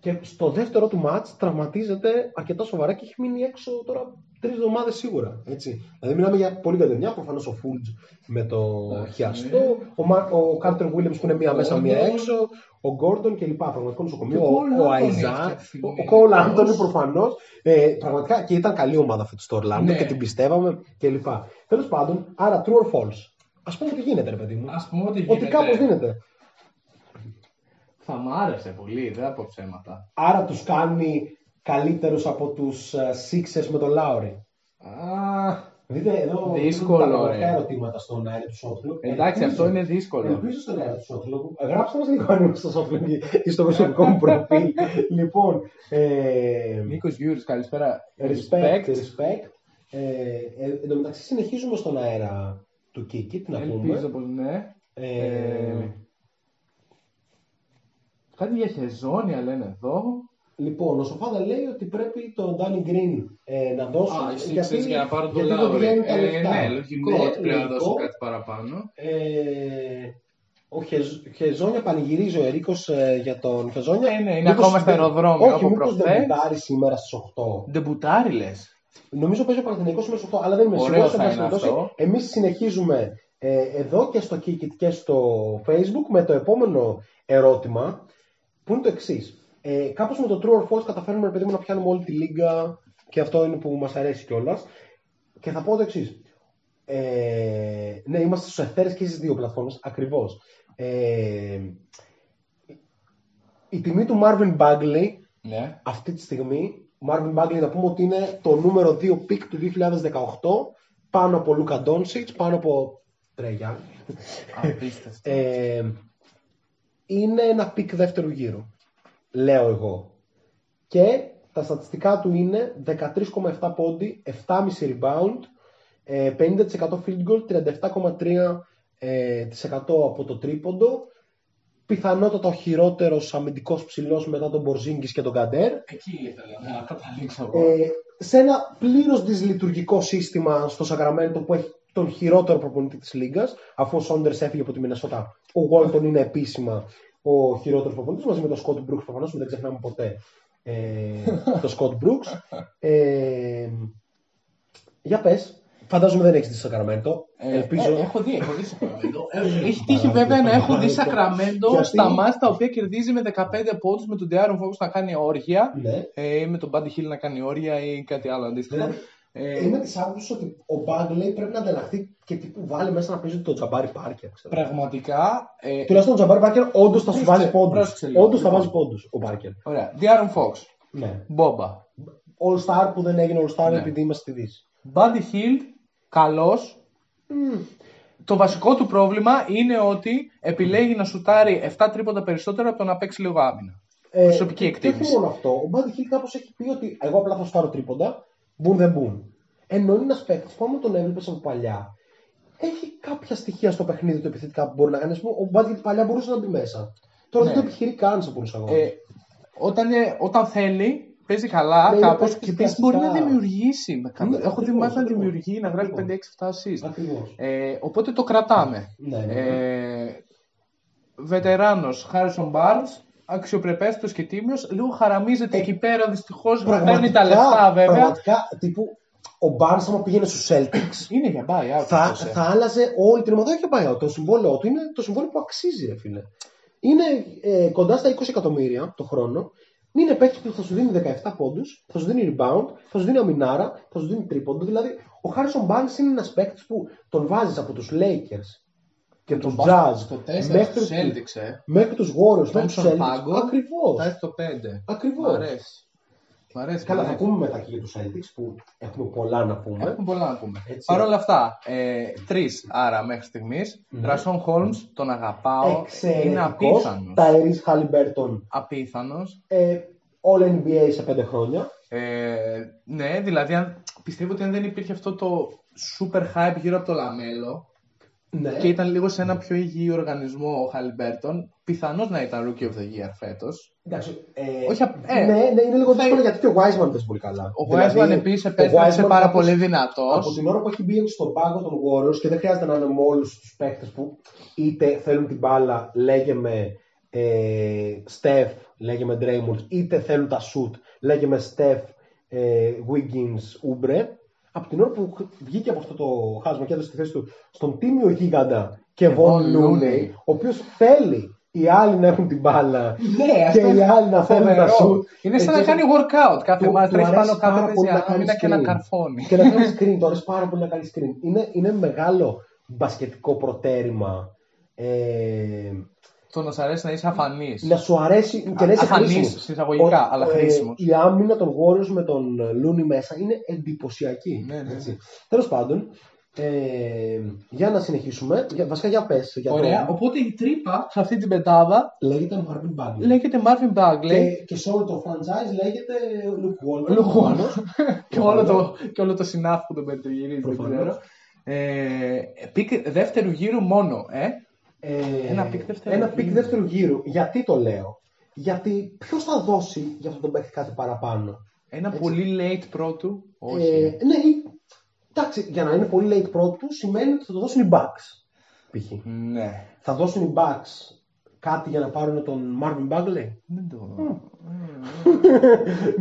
Speaker 1: Και στο δεύτερο του μάτς τραυματίζεται αρκετά σοβαρά και έχει μείνει έξω τώρα τρεις εβδομάδες σίγουρα. Έτσι. Δηλαδή μιλάμε για πολύ κατεμιά. Προφανώς ο Φούλτζ με το
Speaker 2: Εντάξει,
Speaker 1: χιαστό,
Speaker 2: ναι.
Speaker 1: ο, Μα- ο Κάρτερ Williams που είναι μία μέσα, μία
Speaker 2: Gordon.
Speaker 1: έξω, ο Γκόρντον κλπ. Πραγματικό νοσοκομείο,
Speaker 2: Και ο
Speaker 1: ο,
Speaker 2: Cole
Speaker 1: ο
Speaker 2: Anthony
Speaker 1: Αϊζά,
Speaker 2: αυτή τη στιγμή.
Speaker 1: ο Κόλ Άντωνη προφανώς. Ε, πραγματικά και ήταν καλή ομάδα αυτή στο Ορλάντο
Speaker 2: Ναι.
Speaker 1: και την πιστεύαμε κλπ. Τέλος πάντων, άρα true or false. Α πούμε ότι γίνεται, ρε παιδί μου.
Speaker 2: Α πούμε ότι
Speaker 1: Ότι
Speaker 2: γίνεται.
Speaker 1: κάπως γίνεται.
Speaker 2: Θα μ' άρεσε πολύ, δεν θα πω ψέματα.
Speaker 1: Άρα τους κάνει καλύτερους από τους Sixers με τον Λάουρι.
Speaker 2: Α,
Speaker 1: Δείτε εδώ
Speaker 2: Δύσκολο,
Speaker 1: τα
Speaker 2: ρε.
Speaker 1: πραγματικά ερωτήματα στον αέρα του Σότλου.
Speaker 2: εντάξει, αυτό είναι δύσκολο.
Speaker 1: Ελπίζω στον αέρα του Σότλου. Γράψτε μας λίγο αν είμαστε στο Σότλου ή στο προσωπικό μου προφίλ. λοιπόν, ε,
Speaker 2: Νίκος Γιούρης, καλησπέρα.
Speaker 1: respect, respect. Ε, ε, εν τω μεταξύ συνεχίζουμε στον αέρα του Kiki, τι να πούμε.
Speaker 2: Ελπίζω πω ναι.
Speaker 1: Ε,
Speaker 2: Ε, Κάτι για χεζόνια λένε εδώ.
Speaker 1: Λοιπόν, ο Σοφάδα λέει ότι πρέπει τον Ντάνι Γκριν ε, να δώσουν.
Speaker 2: Α, οι Sixers για να πάρουν τον
Speaker 1: γιατί δεν
Speaker 2: Λάουρι.
Speaker 1: βγαίνουν τα
Speaker 2: Ε,
Speaker 1: λεφτά.
Speaker 2: ναι, λογικό
Speaker 1: Ναι,
Speaker 2: ότι πρέπει να
Speaker 1: λογικό.
Speaker 2: δώσουν κάτι παραπάνω.
Speaker 1: Ε, ο Χεζ, Χεζόνια πανηγυρίζει ο Ερίκος για τον Χεζόνια.
Speaker 2: Ε, ναι, είναι
Speaker 1: Μήπως
Speaker 2: ακόμα στα
Speaker 1: δεν-
Speaker 2: αεροδρόμια
Speaker 1: Όχι,
Speaker 2: από
Speaker 1: μήπως
Speaker 2: προχθές.
Speaker 1: δεν μπουντάρει σήμερα στις 8.
Speaker 2: Ντεμπουτάρι λες.
Speaker 1: Νομίζω παίζει ο Παναθηναϊκός σήμερα στις 8, αλλά δεν είμαι
Speaker 2: Ωραίο
Speaker 1: σίγουρος.
Speaker 2: θα
Speaker 1: εν πάση
Speaker 2: είναι
Speaker 1: περιπτώσει.
Speaker 2: αυτό.
Speaker 1: Εμείς συνεχίζουμε ε, εδώ και στο Kikit και στο Facebook με το επόμενο ερώτημα που είναι το εξής; Ε, Κάπως με το True or False καταφέρνουμε ρε παιδί μου, να πιάνουμε όλη τη λίγα και αυτό είναι που μας αρέσει κιόλας. Και θα πω το εξής. Ε, ναι, είμαστε στους αιθέρες και στις δύο πλατφόρμες ακριβώς. Ε, η τιμή του Marvin Bagley
Speaker 2: Ναι.
Speaker 1: αυτή τη στιγμή, Marvin Bagley να πούμε ότι είναι το νούμερο 2 pick του 2018 πάνω από Λούκα Ντόνσιτς, πάνω από Τρέγια.
Speaker 2: Απίστευτο.
Speaker 1: Ε, είναι ένα pick δεύτερου γύρου, λέω εγώ. Και τα στατιστικά του είναι 13,7 πόντι, 7,5 rebound, ε, 50% field goal, 37,3% ε, της εκατό από το τρίποντο, πιθανότατα ο χειρότερος αμυντικός ψηλός μετά τον Μπορζίνγκης και τον Καντέρ,
Speaker 2: Εκεί ήθελα να καταλήξω εγώ.
Speaker 1: ε, σε ένα πλήρως δυσλειτουργικό σύστημα στο Σακραμέντο που έχει τον χειρότερο προπονητή της Λίγκας, αφού ο Σόντερς έφυγε από τη Μινεσότα. Ο Γόλτον είναι επίσημα ο χειρότερος προπονητής μαζί με τον Σκότ Μπρούξ. Προφανώς δεν ξεχνάμε ποτέ ε, τον Σκότ Μπρούξ. Ε, για πες, φαντάζομαι δεν έχεις δει στο Σακραμέντο.
Speaker 2: Ε,
Speaker 1: Ελπίζω.
Speaker 2: ε, έχω δει, έχω δει Σακραμέντο. Ε, Έχει τύχει βέβαια να έχω δει Σακραμέντο
Speaker 1: Γιατί;
Speaker 2: στα μάτια τα οποία κερδίζει με 15 πόντους με τον Diaron Fox να κάνει όργια
Speaker 1: Ναι.
Speaker 2: ε, ή με τον Buddy Hill να κάνει όργια ή κάτι άλλο αντίστοιχο.
Speaker 1: Δηλαδή,
Speaker 2: Ε,
Speaker 1: Είμαι της άποψης ότι ο Μπάγκλεϊ πρέπει να ανταλλαχθεί και τύπου βάλει μέσα να παίζει τον Τζαμπάρι Πάρκερ. ξέρω.
Speaker 2: Πραγματικά. Ε,
Speaker 1: Τουλάχιστον ο Τζαμπάρι Πάρκερ όντως θα σου
Speaker 2: Πρόσεξε,
Speaker 1: βάζει πόντους.
Speaker 2: πρόσεξε λίγο,
Speaker 1: Όντως θα
Speaker 2: λοιπόν.
Speaker 1: βάζει πόντους ο Πάρκερ.
Speaker 2: ωραία. Diaron Fox.
Speaker 1: Ναι.
Speaker 2: Μπόμπα.
Speaker 1: All Star που δεν έγινε All Star
Speaker 2: Ναι.
Speaker 1: επειδή είμαστε στη Δύση.
Speaker 2: Buddy Hill. Καλός. Το βασικό του πρόβλημα είναι ότι επιλέγει να σουτάρει 7 τρίποτα περισσότερο από το να παίξει λίγο άμυνα.
Speaker 1: Ε,
Speaker 2: Προσωπική
Speaker 1: και- Και
Speaker 2: εκτίμηση.
Speaker 1: όχι μόνο αυτό. Ο Buddy Hill κάπως έχει πει ότι εγώ απλά θα σουτάρω τρίποντα. Μπουν δεν μπουν. Ενώ είναι ένας παίκτης που άμα τον έβλεπες από παλιά έχει κάποια στοιχεία στο παιχνίδι του επιθετικά που μπορεί να κάνει. Ας πούμε, Ο Μπάτλετ παλιά μπορούσε να μπει μέσα. Τώρα
Speaker 2: Ναι.
Speaker 1: δεν το επιχειρεί καν σε πολλούς αγώνες.
Speaker 2: Ε, όταν, ε, όταν θέλει, παίζει καλά
Speaker 1: Ναι, είναι
Speaker 2: κάπως
Speaker 1: παίκτης
Speaker 2: και επίση μπορεί να
Speaker 1: κλασικά.
Speaker 2: δημιουργήσει. με κάποιο-
Speaker 1: Ναι,
Speaker 2: Έχω δει
Speaker 1: ακριβώς,
Speaker 2: μάθει να
Speaker 1: ακριβώς.
Speaker 2: δημιουργεί, να γράφει
Speaker 1: Ακριβώς.
Speaker 2: 5-6-7 assist.
Speaker 1: Ακριβώς.
Speaker 2: Ε, οπότε το κρατάμε.
Speaker 1: Ναι, ναι.
Speaker 2: Ε, Βετεράνος Χάρισον Barnes, αξιοπρεπέστατος και τίμιος, λίγο χαραμίζεται
Speaker 1: Ε,
Speaker 2: εκεί πέρα δυστυχώς, παίρνει τα λεφτά βέβαια.
Speaker 1: Πραγματικά, τύπου, ο Barnes άμα πήγαινε στους Celtics,
Speaker 2: Είναι για buyout.
Speaker 1: θα,
Speaker 2: αυτός, ε.
Speaker 1: θα άλλαζε όλη την ομάδα. Όχι για buyout. Το συμβόλαιό του είναι το συμβόλαιο που αξίζει, ρε φίλε. Είναι ε, κοντά στα 20 εκατομμύρια το χρόνο. Είναι παίκτης που θα σου δίνει 17 πόντους, θα σου δίνει rebound, θα σου δίνει αμινάρα, θα σου δίνει τρίποντο. Δηλαδή, ο Harrison Barnes είναι ένας παίκτης που τον βάζεις από τους Lakers και του
Speaker 2: πας
Speaker 1: Jazz
Speaker 2: στο 4
Speaker 1: μέχρι,
Speaker 2: στους
Speaker 1: τους-
Speaker 2: Celtics, ε.
Speaker 1: μέχρι τους Warriors, μέχρι τους
Speaker 2: Thompson
Speaker 1: Celtics.
Speaker 2: Pago.
Speaker 1: Ακριβώς.
Speaker 2: Θα έρθει το 5.
Speaker 1: Ακριβώς.
Speaker 2: Μ' αρέσει. Μ' αρέσει.
Speaker 1: Καλά,
Speaker 2: μ'
Speaker 1: θα
Speaker 2: αρέσει.
Speaker 1: πούμε μετά και για τους Celtics που έχουμε πολλά να πούμε.
Speaker 2: Έχουμε πολλά να πούμε.
Speaker 1: Έτσι.
Speaker 2: Παρ' όλα αυτά, ε, τρεις άρα μέχρι στιγμής.
Speaker 1: Ναι.
Speaker 2: Ρασόν Χόλμς, τον αγαπάω. Είναι
Speaker 1: Εξαιρετικός.
Speaker 2: απίθανος.
Speaker 1: Tyrese Haliburton,
Speaker 2: Απίθανος.
Speaker 1: ε, All NBA σε 5 χρόνια.
Speaker 2: Ε, ναι, δηλαδή αν, πιστεύω ότι αν δεν υπήρχε αυτό το super hype γύρω από το Λαμέλο
Speaker 1: Ναι.
Speaker 2: και ήταν λίγο σε ένα πιο υγιή οργανισμό ο Χαλιμπέρτον, πιθανώς να ήταν Rookie of the Year φέτος.
Speaker 1: Εντάξει, ε,
Speaker 2: Όχι απ- ε,
Speaker 1: ναι, ναι, είναι λίγο
Speaker 2: θα-
Speaker 1: δύσκολο γιατί και ο Wiseman παίζει πολύ καλά.
Speaker 2: Ο
Speaker 1: Δηλαδή,
Speaker 2: Wiseman επίσης
Speaker 1: ο
Speaker 2: επέστρεψε
Speaker 1: Wiseman
Speaker 2: πάρα
Speaker 1: κάπως
Speaker 2: πολύ δυνατός.
Speaker 1: Από την ώρα που έχει μπει στον πάγκο των Warriors και δεν χρειάζεται να είναι με όλους τους παίκτες που είτε θέλουν την μπάλα, λέγε με ε, Steph, λέγε με Draymond, είτε θέλουν τα shoot, λέγε με Steph, ε, Wiggins, Oubre. Από την ώρα που βγήκε από αυτό το χάσμα και έδωσε τη θέση του στον τίμιο γίγαντα και
Speaker 2: Von
Speaker 1: Von Looney,
Speaker 2: Looney.
Speaker 1: ο οποίος θέλει οι άλλοι να έχουν την μπάλα
Speaker 2: Ναι,
Speaker 1: και οι άλλοι να θέλουν τα shoot.
Speaker 2: Είναι σαν
Speaker 1: Έτσι,
Speaker 2: να κάνει workout κάθε
Speaker 1: του-
Speaker 2: μάτι.
Speaker 1: του
Speaker 2: Τρέχει πάνω
Speaker 1: αρέσει
Speaker 2: κάτω
Speaker 1: πάρα
Speaker 2: παίζει
Speaker 1: πολύ να κάνει
Speaker 2: άμυνα και να
Speaker 1: screen.
Speaker 2: καρφώνει.
Speaker 1: Και να κάνει screen, το αρέσει πάρα πολύ να κάνει screen. Είναι, είναι μεγάλο μπασκετικό προτέρημα. Ε,
Speaker 2: Το να σ' αρέσει να είσαι αφανής.
Speaker 1: να σου αρέσει και να είσαι
Speaker 2: Αφανής,
Speaker 1: χρήσιμος.
Speaker 2: συσσαγωγικά,
Speaker 1: Ο-
Speaker 2: αλλά
Speaker 1: ε,
Speaker 2: χρήσιμος.
Speaker 1: η άμυνα των Warriors με τον Looney μέσα είναι εντυπωσιακή.
Speaker 2: Ναι, ναι, ναι.
Speaker 1: Τέλος πάντων, ε, για να συνεχίσουμε. Για, βασικά για πες. Για το-
Speaker 2: Ωραία. Οπότε η τρύπα σε αυτή την πεντάδα
Speaker 1: λέγεται Marvin Bagley.
Speaker 2: λέγεται Marvin Bagley.
Speaker 1: Και, και σε όλο το franchise λέγεται Luke Walton.
Speaker 2: Luke Walton. και, όλο
Speaker 1: Προφανώς.
Speaker 2: το, και όλο το συνάφι που τον περιτριγυρίζει. Δεν
Speaker 1: Προφανώς.
Speaker 2: ξέρω. Ε, pick δεύτερου γύρου μόνο, ε.
Speaker 1: Ε,
Speaker 2: Ένα pick δεύτερου
Speaker 1: ένα
Speaker 2: γύρου.
Speaker 1: pick δεύτερου γύρου. Γιατί το λέω; Γιατί ποιος θα δώσει για αυτό τον παίκτη κάτι παραπάνω;
Speaker 2: Ένα
Speaker 1: Έτσι.
Speaker 2: πολύ late πρώτου; Όχι.
Speaker 1: Ε, ναι, ή- εντάξει, για να είναι πολύ late πρώτου σημαίνει ότι θα το δώσουν οι Bucks. Π.χ.
Speaker 2: ναι.
Speaker 1: Θα δώσουν οι Bucks κάτι για να πάρουν τον Marvin Bagley;
Speaker 2: Δεν το...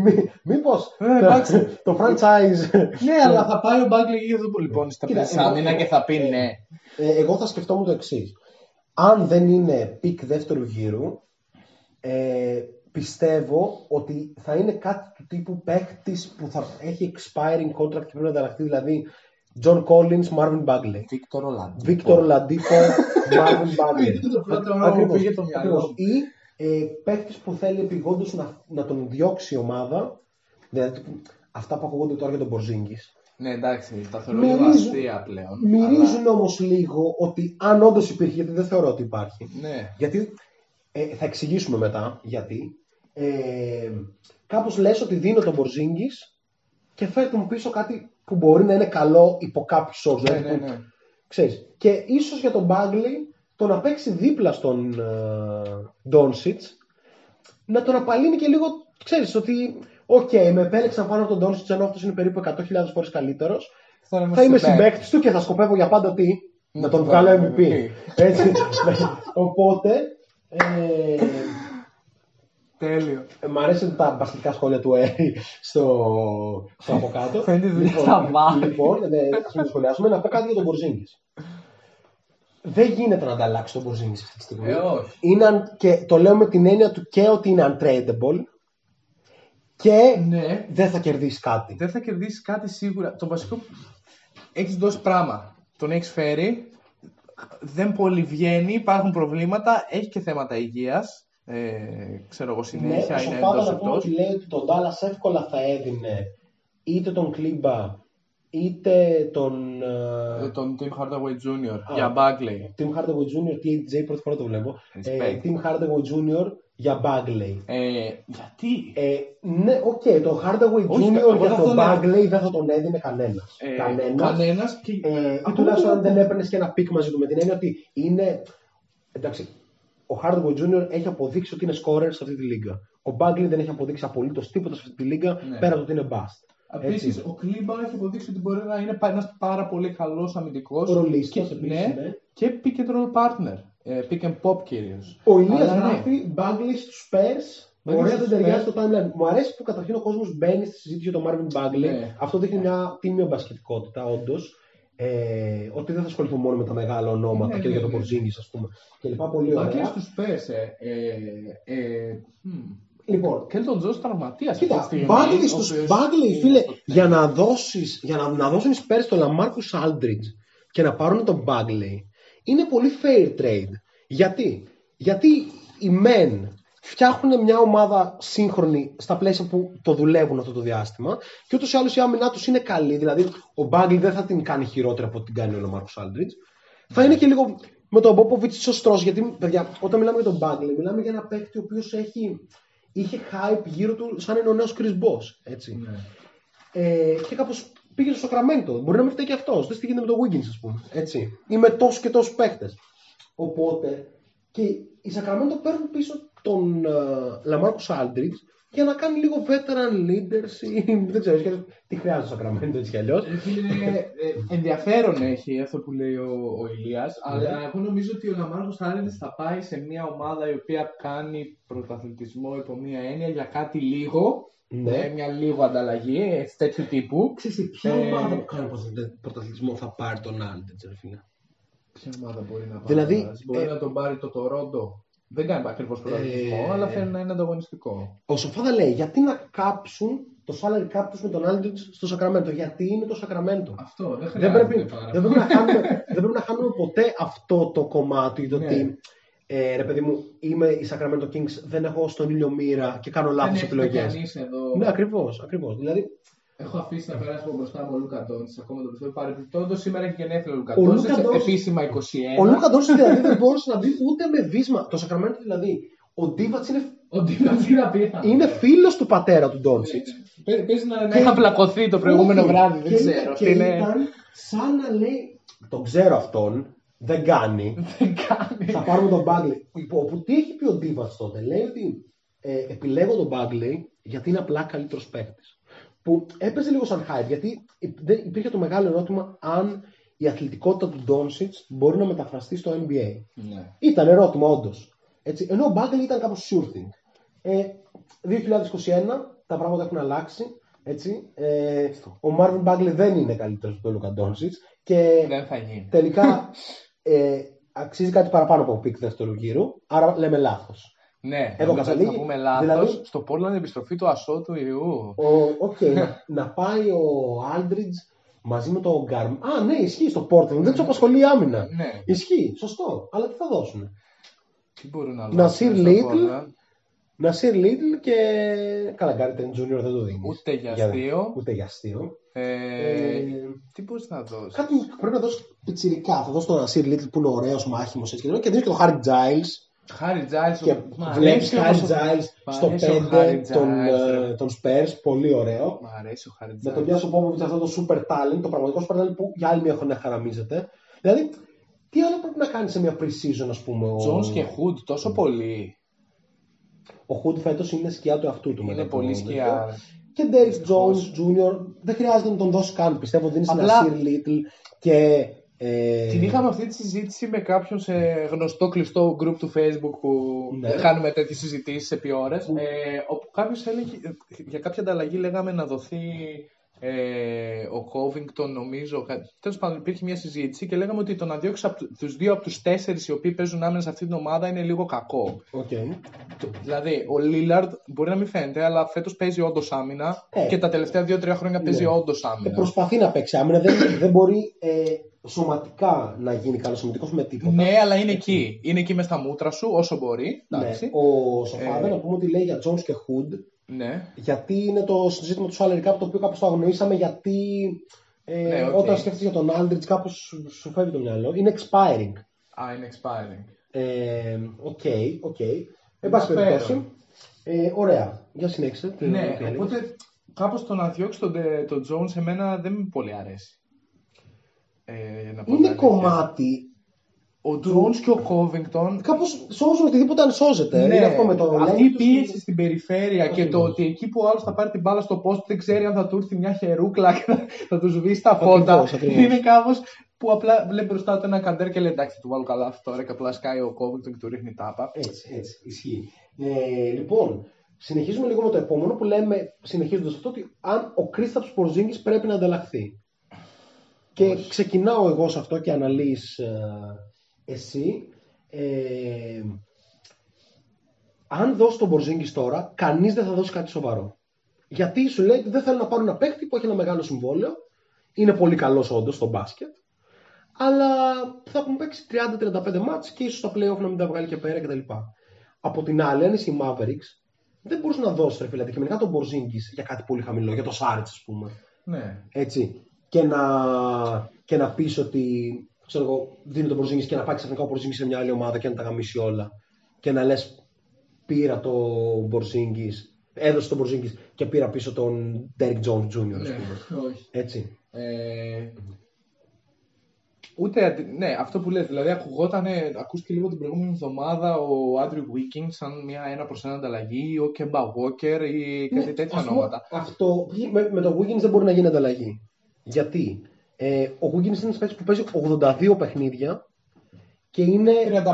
Speaker 1: Μή, μήπως
Speaker 2: Ε,
Speaker 1: το,
Speaker 2: εντάξει.
Speaker 1: το franchise
Speaker 2: ναι, αλλά θα πάει ο Bagley γύρω του λοιπόν στα
Speaker 1: Κοίτα,
Speaker 2: πλαίσια
Speaker 1: εγώ-
Speaker 2: άμυνα και θα πει ναι.
Speaker 1: Ε, εγώ θα σκεφτόμουν το εξής. Αν δεν είναι pick δεύτερου γύρου, ε, πιστεύω ότι θα είναι κάτι του τύπου παίκτη που θα έχει expiring contract και πρέπει να ανταλλαχθεί. Δηλαδή, John Collins, Marvin Bagley.
Speaker 2: Victor Oladipo.
Speaker 1: Victor Oladipo, Marvin Bagley.
Speaker 2: Ήταν το πρώτο όνομα που
Speaker 1: Ακριβώς,
Speaker 2: πήγε το μυαλό
Speaker 1: ακριβώς.
Speaker 2: μου.
Speaker 1: Ή ε, παίκτη που θέλει επιγόντως να, να τον διώξει η ομάδα. Δηλαδή, αυτά που ακούγονται τώρα για τον Μπορζίνγκης.
Speaker 2: Ναι, εντάξει, τα θεωρώ λίγο
Speaker 1: Μυρίζουν-
Speaker 2: αστεία πλέον.
Speaker 1: Μυρίζουν όμως λίγο ότι αν όντως υπήρχε, γιατί δεν θεωρώ ότι υπάρχει.
Speaker 2: Αλλά- Ναι.
Speaker 1: Γιατί ε, θα εξηγήσουμε μετά γιατί. Ε, κάπως λες ότι δίνω τον Μπορζίνγκης και φέρνουν πίσω κάτι που μπορεί να είναι καλό υπό κάποιους όρους.
Speaker 2: Ναι,
Speaker 1: δηλαδή
Speaker 2: ναι,
Speaker 1: που-
Speaker 2: ναι.
Speaker 1: Ξέρεις. Και ίσως για τον Μπάγκλι το να παίξει δίπλα στον Ντόνσιτς να τον απαλύνει και λίγο, ξέρεις, ότι οκ, με επέλεξαν πάνω από τον Ντόνσιτς ενώ αυτός είναι περίπου 100.000 φορές καλύτερος
Speaker 2: Θα είμαι
Speaker 1: θα είμαι
Speaker 2: συμπαίκτης.
Speaker 1: συμπαίκτης του και θα σκοπεύω για πάντα τι, να
Speaker 2: Να
Speaker 1: τον
Speaker 2: τον
Speaker 1: βγάλω
Speaker 2: βγάλω
Speaker 1: MVP.
Speaker 2: MVP.
Speaker 1: Έτσι. Οπότε, ε,
Speaker 2: Τέλειο.
Speaker 1: ε, μ' αρέσουν τα μπασκετικά σχόλια του Έρη στο, στο από κάτω.
Speaker 2: Φαίνεται δουλειά στα μάτια.
Speaker 1: λοιπόν ε, θα το σχολιάσουμε. Να πω κάτι για τον Πορζίνγκις. Δεν γίνεται να ανταλλάξεις τον Μπορζίνγκης αυτή τη στιγμή.
Speaker 2: Ε, όχι.
Speaker 1: Είναι, un- και το λέω με την έννοια του και ότι είναι untradeable και
Speaker 2: Ναι.
Speaker 1: δεν θα κερδίσεις κάτι.
Speaker 2: Δεν θα κερδίσεις κάτι σίγουρα. Το βασικό. Έχεις δώσει πράγμα. Τον έχεις φέρει. Δεν πολύ βγαίνει. Υπάρχουν προβλήματα. Έχει και θέματα υγείας. Ε, ξέρω εγώ
Speaker 1: Ναι,
Speaker 2: συνέχεια
Speaker 1: ο
Speaker 2: είναι
Speaker 1: Σοφάδα
Speaker 2: εντός
Speaker 1: να πούμε
Speaker 2: εκτό.
Speaker 1: ότι λέει ότι τον Dallas εύκολα θα έδινε είτε τον Κλίμπα είτε τον ε,
Speaker 2: Τον Tim Hardaway Jr.
Speaker 1: Α.
Speaker 2: για Bagley.
Speaker 1: Tim Hardaway Jr. TJ πρώτη φορά το βλέπω. Ε,
Speaker 2: Respect.
Speaker 1: Tim Hardaway Jr. για Bagley.
Speaker 2: Ε, γιατί;
Speaker 1: Ε, ναι, οκ, το Hardaway
Speaker 2: Όχι,
Speaker 1: Jr.
Speaker 2: εγώ
Speaker 1: για
Speaker 2: θα
Speaker 1: τον
Speaker 2: τον έδι-
Speaker 1: Bagley δεν θα τον έδινε κανένας.
Speaker 2: Ε,
Speaker 1: κανένας.
Speaker 2: κανένας και...
Speaker 1: Ε, ή
Speaker 2: Ακόμα
Speaker 1: τουλάχιστον αν
Speaker 2: και
Speaker 1: δεν
Speaker 2: εγώ.
Speaker 1: έπαιρνες και ένα pick μαζί του με την έννοια ότι είναι. Εντάξει, ο Hardaway Jr. έχει αποδείξει ότι είναι scorer σε αυτή τη λίγκα. Ο Bagley δεν έχει αποδείξει απολύτως τίποτα σε αυτή τη λίγκα
Speaker 2: Ναι.
Speaker 1: πέρα από το ότι είναι bust.
Speaker 2: Επίσης,
Speaker 1: Έτσι.
Speaker 2: ο Κλίμπα έχει αποδείξει ότι μπορεί να είναι ένας πάρα πολύ καλός αμυντικός.
Speaker 1: Ρολίστας επίσης,
Speaker 2: ναι,
Speaker 1: ναι.
Speaker 2: και pick and roll partner. Ε, pick and pop κυρίως.
Speaker 1: Ο Ηλίας
Speaker 2: Αλλά ναι.
Speaker 1: γράφει Bagley στους Spurs.
Speaker 2: Bagley
Speaker 1: Ωραία,
Speaker 2: στους
Speaker 1: δεν ταιριάζει
Speaker 2: Spurs.
Speaker 1: το timeline. Μου αρέσει που καταρχήν ο κόσμος μπαίνει στη συζήτηση για τον Marvin Bagley.
Speaker 2: Ναι.
Speaker 1: Αυτό δείχνει μια τίμια μπασκετικότητα, όντως. Ε, ότι δεν θα ασχοληθούν μόνο με τα μεγάλα ονόματα
Speaker 2: Ναι,
Speaker 1: και
Speaker 2: ναι,
Speaker 1: για τον
Speaker 2: ναι.
Speaker 1: Πορζίνη, ας πούμε. Και λοιπά πολύ
Speaker 2: Μα και
Speaker 1: ωραία.
Speaker 2: στους Spurs. Ε, ε, ε,
Speaker 1: Λοιπόν,
Speaker 2: και τον Τζο τραυματία.
Speaker 1: Κοίτα, Bagley στους Bagley, φίλε, για να δώσεις, για να, να δώσουν οι Spurs τον Lamarcus Aldridge και να πάρουν τον Bagley, είναι πολύ fair trade. Γιατί, γιατί οι men φτιάχνουν μια ομάδα σύγχρονη στα πλαίσια που το δουλεύουν αυτό το διάστημα και ούτως ή άλλως η άμυνά τους είναι καλή. Δηλαδή, ο Bagley δεν θα την κάνει χειρότερα από ό,τι την κάνει ο Lamarcus Aldridge. Θα είναι και λίγο με τον Popovich σωστό. Γιατί, παιδιά, όταν μιλάμε για τον Bagley, μιλάμε για ένα παίκτη ο οποίος έχει, είχε hype γύρω του σαν είναι ο νέος Chris Boss. Έτσι.
Speaker 2: Ναι.
Speaker 1: Ε, και κάπως πήγε στο Σακραμέντο. Μπορεί να μην φταίει και αυτός. Δεν τι γίνεται με τον Wiggins, ας πούμε. Έτσι. Ή με τόσου και τόσους παίκτες. Οπότε και οι Σακραμέντο παίρνουν πίσω τον Λαμάρκο Aldridge για να κάνει λίγο veteran leadership. δεν ξέρω και τι χρειάζεται το Σακραμέντο έτσι κι αλλιώς.
Speaker 2: Ε, ε, ενδιαφέρον έχει αυτό που λέει ο, ο Ηλίας, αλλά εγώ νομίζω ότι ο Λαμάρκο Άρεντε θα πάει σε μια ομάδα η οποία κάνει πρωταθλητισμό υπό μια έννοια για κάτι λίγο,
Speaker 1: Ναι.
Speaker 2: ε, μια λίγο ανταλλαγή ε, τέτοιου τύπου.
Speaker 1: Ξέρετε, ποια
Speaker 2: Ε,
Speaker 1: ομάδα που κάνει πρωταθλητισμό θα πάρει τον Aldridge, ρε φίλε;
Speaker 2: Ποια ομάδα μπορεί να πάρει.
Speaker 1: Δηλαδή,
Speaker 2: τώρα, μπορεί
Speaker 1: ε,
Speaker 2: να τον πάρει το Τορόντο. Δεν κάνει ακριβώς πρωταθλητισμό,
Speaker 1: Ε,
Speaker 2: αλλά φέρνει να είναι ανταγωνιστικό.
Speaker 1: Ο Σοφάδα λέει γιατί να κάψουν το salary cap τους με τον Aldridge στο Σακραμέντο. Γιατί είναι το Σακραμέντο.
Speaker 2: Αυτό δεν
Speaker 1: δεν
Speaker 2: χρειάζεται.
Speaker 1: πρέπει,
Speaker 2: πάρα
Speaker 1: δεν, πρέπει να χάνουμε, δεν πρέπει να χάνουμε ποτέ αυτό το κομμάτι. Το
Speaker 2: Ναι.
Speaker 1: ότι ε, ρε παιδί μου, είμαι η Sacramento Kings, δεν έχω στον ήλιο μοίρα και κάνω
Speaker 2: Δεν
Speaker 1: λάθος
Speaker 2: έχετε
Speaker 1: επιλογές.
Speaker 2: κανείς εδώ.
Speaker 1: Ναι, ακριβώς. Ακριβώς. Δηλαδή,
Speaker 2: Έχω αφήσει να περάσει από μπροστά μου ο Λούκα Ντόντσιτ ακόμα το πιστεύω. Παρεμπιπτόντως σήμερα έχει γενέθλια ο Λούκα
Speaker 1: Ο Λούκα
Speaker 2: Ντόντσιτ.
Speaker 1: Ντόντσιτς-
Speaker 2: Επίσημα 21.
Speaker 1: ο Λούκα Ντόνσι δηλαδή δεν μπορούσε να μπει ούτε με βίσμα. Το Sacramento δηλαδή, ο Ντίβατς είναι,
Speaker 2: Ο Ντίβατς είναι απίθανος.
Speaker 1: είναι φίλος του πατέρα του Ντόνσιτ.
Speaker 2: Παι- Παίζει να, να είχα πλακωθεί το προηγούμενο
Speaker 1: Όχι.
Speaker 2: βράδυ, δεν
Speaker 1: Και
Speaker 2: ξέρω.
Speaker 1: ήταν-
Speaker 2: Αυτό
Speaker 1: Και
Speaker 2: είναι.
Speaker 1: ήταν σαν να λέει. Τον ξέρω αυτόν. Δεν κάνει.
Speaker 2: Δεν κάνει.
Speaker 1: θα πάρουμε τον Bagley. Όπου τι έχει πει ο Ντίβατ τότε. Λέει ότι ε, επιλέγω τον Bagley γιατί είναι απλά καλύτερος παίκτης. Που έπαιζε λίγο σαν hype γιατί υ- δεν- υπήρχε το μεγάλο ερώτημα αν η αθλητικότητα του Ντόνσιτς μπορεί να μεταφραστεί στο NBA.
Speaker 2: Ναι.
Speaker 1: Ήταν ερώτημα, όντως. Ενώ ο Bagley ήταν κάπως sure thing. Ε, 2021 τα πράγματα έχουν αλλάξει. Έτσι. Ε, ο Marvin Bagley δεν είναι καλύτερος από τον Luka Dončić. Και
Speaker 2: Δεν θα γίνει.
Speaker 1: τελικά ε, αξίζει κάτι παραπάνω από pick δεύτερου γύρου. Άρα λέμε λάθος.
Speaker 2: Ναι,
Speaker 1: Εδώ
Speaker 2: νομίζω ότι θα
Speaker 1: καταλήγει.
Speaker 2: πούμε λάθος.
Speaker 1: Δηλαδή-
Speaker 2: Στο Portland επιστροφή του ασώτου υιού.
Speaker 1: Οκ, να, να πάει ο Aldridge μαζί με τον Κάρμελο. Α, ναι, ισχύει στο Portland. Δεν τους απασχολεί η άμυνα.
Speaker 2: Ναι.
Speaker 1: Ισχύει, σωστό. Αλλά τι θα δώσουν.
Speaker 2: Τι μπορούν να
Speaker 1: Nassir
Speaker 2: αλλάξουν στο
Speaker 1: Little.
Speaker 2: Portland.
Speaker 1: Nassir Little και. Καλά, Gary Trent Junior δεν το δίνεις.
Speaker 2: Ούτε για αστείο.
Speaker 1: Ούτε για αστείο.
Speaker 2: Ε,
Speaker 1: Ε,
Speaker 2: Τι μπορεί να δώσεις;
Speaker 1: Κάτι πρέπει να δώσει πιτσιρικά. Θα δώσει τον Nassir Little που είναι ωραίος μάχιμος έτσι και τέτοια. και δίνει και τον Harry Giles.
Speaker 2: Harry Giles.
Speaker 1: Και βλέπεις Harry Giles στο 5 των, ε, των Spurs. Πολύ ωραίο.
Speaker 2: Μ' αρέσει ο Χάρι
Speaker 1: Με τον
Speaker 2: Τζάιλ.
Speaker 1: Γεια σου Πόποβιτς αυτό το super talent, το πραγματικό super talent που για άλλη μια χρονιά χαραμίζεται. Δηλαδή, τι άλλο πρέπει να κάνεις σε μια pre-season, ας πούμε. ο-
Speaker 2: Τζόνς και Χουντ τόσο πολύ.
Speaker 1: Ο Χουντ φέτος είναι σκιά του εαυτού του.
Speaker 2: Είναι
Speaker 1: μετά
Speaker 2: πολύ
Speaker 1: το-
Speaker 2: σκιά.
Speaker 1: Και Derrick Jones Jr. δεν χρειάζεται να τον δώσει καν. Πιστεύω δίνει ένα
Speaker 2: Απλά-
Speaker 1: Sir Little και. Ε,
Speaker 2: Την είχαμε αυτή τη συζήτηση με κάποιον σε γνωστό κλειστό group του Facebook που
Speaker 1: Ναι.
Speaker 2: κάνουμε τέτοιες συζητήσεις επί ώρες, ε, όπου κάποιος έλεγε για κάποια ανταλλαγή λέγαμε να δοθεί ε, ο Covington νομίζω. Τέλος πάντων, υπήρχε μια συζήτηση και λέγαμε ότι το να διώξει τους δύο από τους τέσσερις οι οποίοι παίζουν άμυνα σε αυτή την ομάδα είναι λίγο κακό.
Speaker 1: Οκ.
Speaker 2: Το- Δηλαδή, ο Λίλαρντ μπορεί να μην φαίνεται, αλλά φέτος παίζει όντως άμυνα
Speaker 1: Ε.
Speaker 2: και τα τελευταία δύο-τρία χρόνια παίζει
Speaker 1: Ναι.
Speaker 2: όντως
Speaker 1: Ε,
Speaker 2: άμυνα.
Speaker 1: προσπαθεί να παίξει άμυνα. Δεν, δεν μπορεί ε, σωματικά να γίνει καλός αμυντικός με τίποτα.
Speaker 2: Ναι, αλλά είναι εκεί. Είναι εκεί μες στα μούτρα σου όσο μπορεί.
Speaker 1: Ναι.
Speaker 2: Εντάξει.
Speaker 1: Ο Σοφάδα
Speaker 2: Ε.
Speaker 1: να πούμε ότι λέει για Jones και Hood
Speaker 2: Ναι.
Speaker 1: γιατί είναι το ζήτημα του salary cap το οποίο κάπως το αγνοήσαμε γιατί ε,
Speaker 2: Ναι, οκ.
Speaker 1: όταν σκέφτεσαι για τον Aldridge κάπως σου, σου φεύγει το μυαλό. Είναι expiring.
Speaker 2: Α, είναι expiring.
Speaker 1: Ε, Οκ, οκ. Εν πάση
Speaker 2: Ενδιαφέρον.
Speaker 1: περιπτώσει. Ε, ωραία. Για συνέχισε. τι-
Speaker 2: Ναι,
Speaker 1: τι έλεγες.
Speaker 2: οπότε κάπως το να διώξει τον, Τε- τον Jones εμένα δεν με πολύ αρέσει. Ε, να πω
Speaker 1: Είναι
Speaker 2: την αλήθεια.
Speaker 1: κομμάτι.
Speaker 2: Ο Jones και ο Covington
Speaker 1: Κάπως σώζουν οτιδήποτε αν σώζεται. είναι αυτό με το
Speaker 2: Ναι, αυτή
Speaker 1: lane
Speaker 2: η
Speaker 1: τους
Speaker 2: πίεση στην περιφέρεια και το
Speaker 1: Ακριβώς.
Speaker 2: ότι εκεί που ο άλλος θα πάρει την μπάλα στο post δεν ξέρει αν θα του έρθει μια χερούκλα και θα, θα τους σβήσει τα φώτα.
Speaker 1: Ακριβώς, ακριβώς.
Speaker 2: Είναι κάπως που απλά βλέπει μπροστά του ένα καντέρ και λέει εντάξει, θα του βάλω καλά αυτό τώρα και απλά σκάει ο Covington και του ρίχνει τάπα.
Speaker 1: Έτσι, έτσι, ισχύει. Ε, λοιπόν, συνεχίζουμε λίγο με το επόμενο που λέμε, συνεχίζοντας αυτό, ότι αν ο Κρίσταπ Πορζίνγκης πρέπει να ανταλλαχθεί. Και ξεκινάω εγώ σε αυτό και αναλύεις ε, εσύ. Ε, αν δώσεις τον Πορζίνγκη τώρα, κανείς δεν θα δώσει κάτι σοβαρό. Γιατί σου λέει ότι δεν θέλουν να πάρουν ένα παίχτη που έχει ένα μεγάλο συμβόλαιο. Είναι πολύ καλός όντως στο μπάσκετ. Αλλά θα έχουν παίξει 30-35 μάτς και ίσως στα playoff να μην τα βγάλει και πέρα κτλ. Από την άλλη, αν είσαι η Mavericks, δεν μπορούσε να δώσεις ρε φίλε αντικειμενικά τον Πορζίνγκη για κάτι πολύ χαμηλό, για το Σάριτς, ας πούμε.
Speaker 2: Ναι.
Speaker 1: Έτσι. Και να, και να πεις ότι ξέρω εγώ, δίνει τον Πορζίνγκη και να πάει ξαφνικά ο Πορζίνγκη σε μια άλλη ομάδα και να τα γαμίσει όλα. Και να λες, πήρα τον Πορζίνγκη, έδωσε τον Πορζίνγκη και πήρα πίσω τον Derek Jones Jr. ας
Speaker 2: ναι.
Speaker 1: πούμε.
Speaker 2: Όχι.
Speaker 1: Έτσι.
Speaker 2: Ε, ούτε, αντι- ναι, αυτό που λες, δηλαδή ακουγόταν, ακούστηκε λίγο την προηγούμενη εβδομάδα ο Άντριου Wiggins σαν μια ένα προς ένα ανταλλαγή ή ο Kemba Walker ή κάτι
Speaker 1: Ναι,
Speaker 2: τέτοια
Speaker 1: ας πούμε,
Speaker 2: ονόματα.
Speaker 1: Αυτό με, με το Wiggins δεν μπορεί να γίνει ανταλλαγή. Γιατί; Ε, ο Wiggins είναι ένας παίκτης που παίζει 82 παιχνίδια και είναι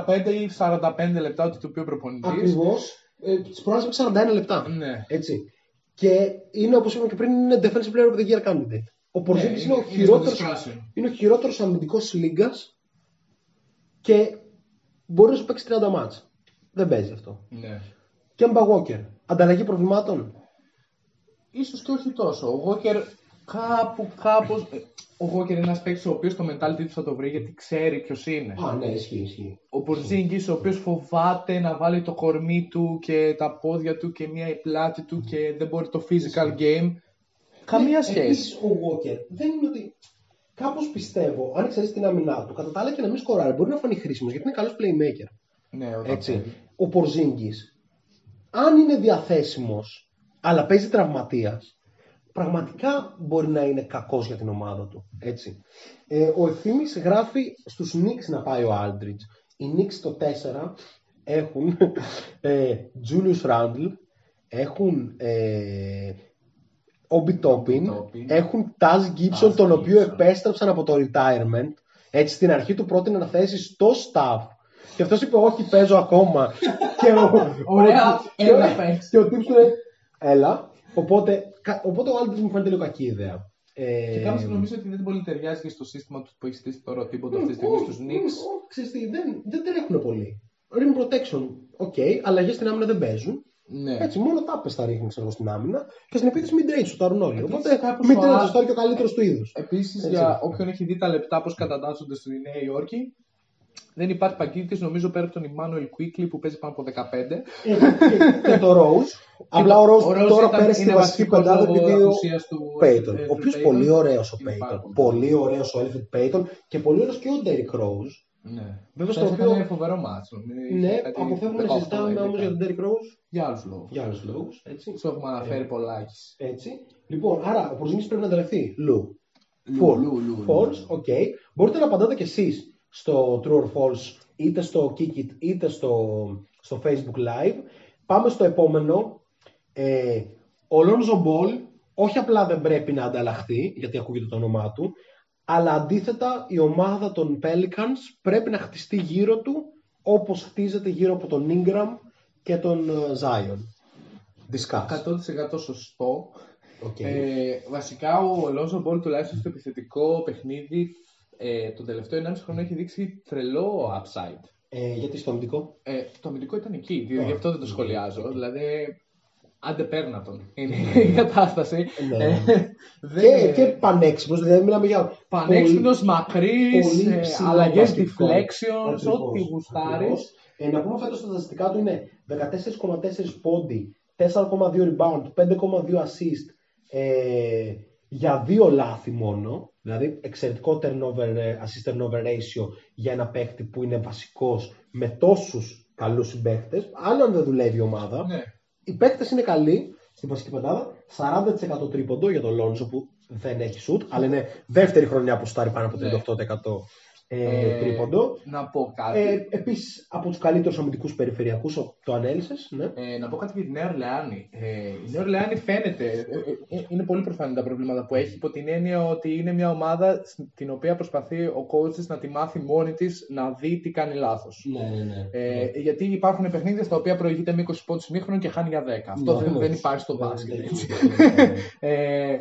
Speaker 2: 35 ή 45 λεπτά ότι το πει ο προπονητής.
Speaker 1: ακριβώς. Ε, Της προάλλε 41 λεπτά.
Speaker 2: Ναι.
Speaker 1: Έτσι. Και είναι όπως είπαμε και πριν, είναι defensive player of the year candidate. Ο Porzingis
Speaker 2: Ναι,
Speaker 1: είναι, ο
Speaker 2: είναι
Speaker 1: χειρότερος,
Speaker 2: στο discussion.
Speaker 1: είναι ο χειρότερος αμυντικός της λίγκας και μπορεί να σου παίξει 30 μάτς. Δεν παίζει αυτό.
Speaker 2: Ναι.
Speaker 1: Κέμπα Walker. Ανταλλαγή προβλημάτων.
Speaker 2: Ίσως και όχι τόσο. Ο Walker κάπου, κάπως... ε, Ο Walker είναι ένας παίκτης ο οποίος το mentality του θα το βρει γιατί ξέρει ποιος είναι.
Speaker 1: Α, ναι, ισχύει, ισχύει.
Speaker 2: Ο Πορτζίνγκης ο οποίος φοβάται να βάλει το κορμί του και τα πόδια του και μία η πλάτη του και δεν μπορεί το physical game. Καμία
Speaker 1: Ναι,
Speaker 2: σχέση.
Speaker 1: Επίσης, ο Walker δεν είναι ότι. Κάπως πιστεύω, αν εξαιρέσει την άμυνά του, κατά τα άλλα και να μην σκοράρει, μπορεί να φανεί χρήσιμος γιατί είναι καλός playmaker.
Speaker 2: Ναι, όταν
Speaker 1: Έτσι.
Speaker 2: παίζει.
Speaker 1: Ο Πορζίνγκη, αν είναι διαθέσιμος, αλλά παίζει τραυματίας, πραγματικά μπορεί να είναι κακός για την ομάδα του. Έτσι. Ε, ο ευθύνη γράφει στους Knicks να πάει ο Aldridge. Οι Knicks το 4 έχουν ε, Julius Randle, έχουν ε, Obi Toppin,
Speaker 2: Toppin.
Speaker 1: έχουν Taz Gibson,
Speaker 2: Taz
Speaker 1: τον οποίο
Speaker 2: Gibson.
Speaker 1: επέστρεψαν από το retirement. Έτσι στην αρχή του πρότεινε να θέσει στο staff. Και αυτός είπε: Όχι, παίζω ακόμα. και ο,
Speaker 2: Ωραία,
Speaker 1: και
Speaker 2: έλα,
Speaker 1: ο-
Speaker 2: παίξε.
Speaker 1: Και ο τύπος του λέει: Έλα. Οπότε, κα- οπότε ο Aldridge μου φαίνεται λίγο κακή ιδέα. Ε,
Speaker 2: Και κάπως νομίζω ότι δεν πολύ ταιριάζει και στο σύστημα του που έχει στήσει τώρα ο Thibodeau αυτή τη στιγμή
Speaker 1: όχι,
Speaker 2: στους
Speaker 1: όχι,
Speaker 2: Knicks.
Speaker 1: όχι, ξέρεις τι, δεν, δεν τρέχουν πολύ. Rim protection, οκ, αλλαγές στην άμυνα δεν παίζουν.
Speaker 2: Ναι.
Speaker 1: Έτσι, μόνο τάπες θα ρίχνει ξέρω, εγώ, στην άμυνα και στην επίθεση mid-range σουτάρουν όλοι.
Speaker 2: Επίσης,
Speaker 1: Οπότε
Speaker 2: κάπως
Speaker 1: mid-range
Speaker 2: ο
Speaker 1: θα
Speaker 2: Α-
Speaker 1: σουτάρει και ο καλύτερος του είδους.
Speaker 2: Επίσης,
Speaker 1: Έτσι.
Speaker 2: για όποιον έχει δει τα λεπτά πώς κατατάσσονται στη Νέα Υόρκη, δεν υπάρχει παγκίτη, νομίζω πέρα από τον Emmanuel Quickly που παίζει πάνω από 15.
Speaker 1: και, και το Rose. Απλά ο Rose,
Speaker 2: Rose
Speaker 1: τώρα
Speaker 2: ήταν-
Speaker 1: πέρασε στη
Speaker 2: είναι
Speaker 1: βασική
Speaker 2: βασικός
Speaker 1: πεντάδα
Speaker 2: λόγω
Speaker 1: επειδή ο
Speaker 2: απουσίας του
Speaker 1: Payton.
Speaker 2: Elfrid
Speaker 1: Ο οποίος
Speaker 2: Payton.
Speaker 1: πολύ ωραίος ο
Speaker 2: Είναι πάρα
Speaker 1: Payton.
Speaker 2: πολύ
Speaker 1: Πολύ ωραίος ο Elfrid Payton και πολύ ωραίος και ο Derrick Rose.
Speaker 2: Ναι.
Speaker 1: Βέβαια,
Speaker 2: Χθες
Speaker 1: στο οποίο-
Speaker 2: έκανε φοβερό μάτσο.
Speaker 1: Ναι, αποφεύγουμε να συζητάμε όμως για τον Derrick Rose
Speaker 2: Για άλλους λόγους.
Speaker 1: για άλλους λόγους. Έτσι.
Speaker 2: Τους έχουμε αναφέρει πολλά.
Speaker 1: έτσι. Λοιπόν, άρα ο Porzingis πρέπει να ανταλλαχθεί. Λου.
Speaker 2: Λου,
Speaker 1: False.
Speaker 2: λου, λου, λου.
Speaker 1: False, οκ. Μπορείτε να απαντάτε κι εσείς στο True or False είτε στο Kikit είτε στο, στο Facebook Live. Πάμε στο επόμενο. Ε, ο Lonzo Ball όχι απλά δεν πρέπει να ανταλλαχθεί, γιατί ακούγεται το όνομά του, αλλά αντίθετα η ομάδα των Pelicans πρέπει να χτιστεί γύρω του όπως χτίζεται γύρω από τον Ingram και τον ε, Zion. Discuss.
Speaker 2: 100% σωστό.
Speaker 1: Οκ.
Speaker 2: Ε, βασικά ο Lonzo Ball τουλάχιστον στο επιθετικό παιχνίδι ε, τον τελευταίο 1,5 χρόνο έχει δείξει τρελό upside.
Speaker 1: Ε, γιατί στο αμυντικό;
Speaker 2: Ε, το αμυντικό ήταν εκεί, γι'
Speaker 1: Α,
Speaker 2: αυτό δεν το
Speaker 1: οκ,
Speaker 2: σχολιάζω.
Speaker 1: οκ.
Speaker 2: Δηλαδή, άντε πέρνα τον. Είναι η κατάσταση.
Speaker 1: Ναι.
Speaker 2: Ε, δεν
Speaker 1: Και,
Speaker 2: είναι
Speaker 1: και πανέξυπνος, δηλαδή μιλάμε για
Speaker 2: Πανέξυπνος, μακρύς,
Speaker 1: πολύ
Speaker 2: ε,
Speaker 1: ψηλό
Speaker 2: αλλαγές
Speaker 1: βασικό.
Speaker 2: deflections,
Speaker 1: Ακριβώς,
Speaker 2: ό,τι γουστάρεις.
Speaker 1: ακριβώς. Ε, να πούμε φέτος τα στατιστικά του είναι 14,4 πόντι, 4,2 rebound, 5,2 assist ε, για δύο λάθη μόνο. Δηλαδή εξαιρετικό turnover, ε, assist turnover ratio για ένα παίκτη που είναι βασικός με τόσους καλούς συμπαίκτες. Άλλο αν δεν δουλεύει η ομάδα.
Speaker 2: Ναι.
Speaker 1: Οι παίκτες είναι καλοί στην βασική πεντάδα. 40% τρίποντο για τον Λόνζο που δεν έχει σουτ, αλλά είναι δεύτερη χρονιά που στάρει πάνω από
Speaker 2: Ναι.
Speaker 1: 38% ε,
Speaker 2: Ε,
Speaker 1: τρίποντο.
Speaker 2: Να πω κάτι.
Speaker 1: Ε, Επίσης από τους καλύτερους αμυντικούς περιφερειακούς, το ανέλησες. Ναι.
Speaker 2: Ε, να πω κάτι για τη Νέα Ορλεάνη. Ε, η Νέα Ορλεάνη φαίνεται, ε, ε, ε, είναι πολύ προφανή τα προβλήματα που έχει, υπό την έννοια ότι είναι μια ομάδα στην οποία προσπαθεί ο coach της να τη μάθει μόνη της να δει τι κάνει λάθος.
Speaker 1: Ναι, ναι, ναι.
Speaker 2: Ε, γιατί υπάρχουν παιχνίδια στα οποία προηγείται με 20 πόντους μήχρονο και χάνει για 10. Αυτό δεν,
Speaker 1: Ναι,
Speaker 2: δεν
Speaker 1: ναι.
Speaker 2: υπάρχει στο
Speaker 1: Ναι,
Speaker 2: μπάσκετ.
Speaker 1: ναι,
Speaker 2: έτσι.
Speaker 1: ναι, ναι, ναι.
Speaker 2: Ε,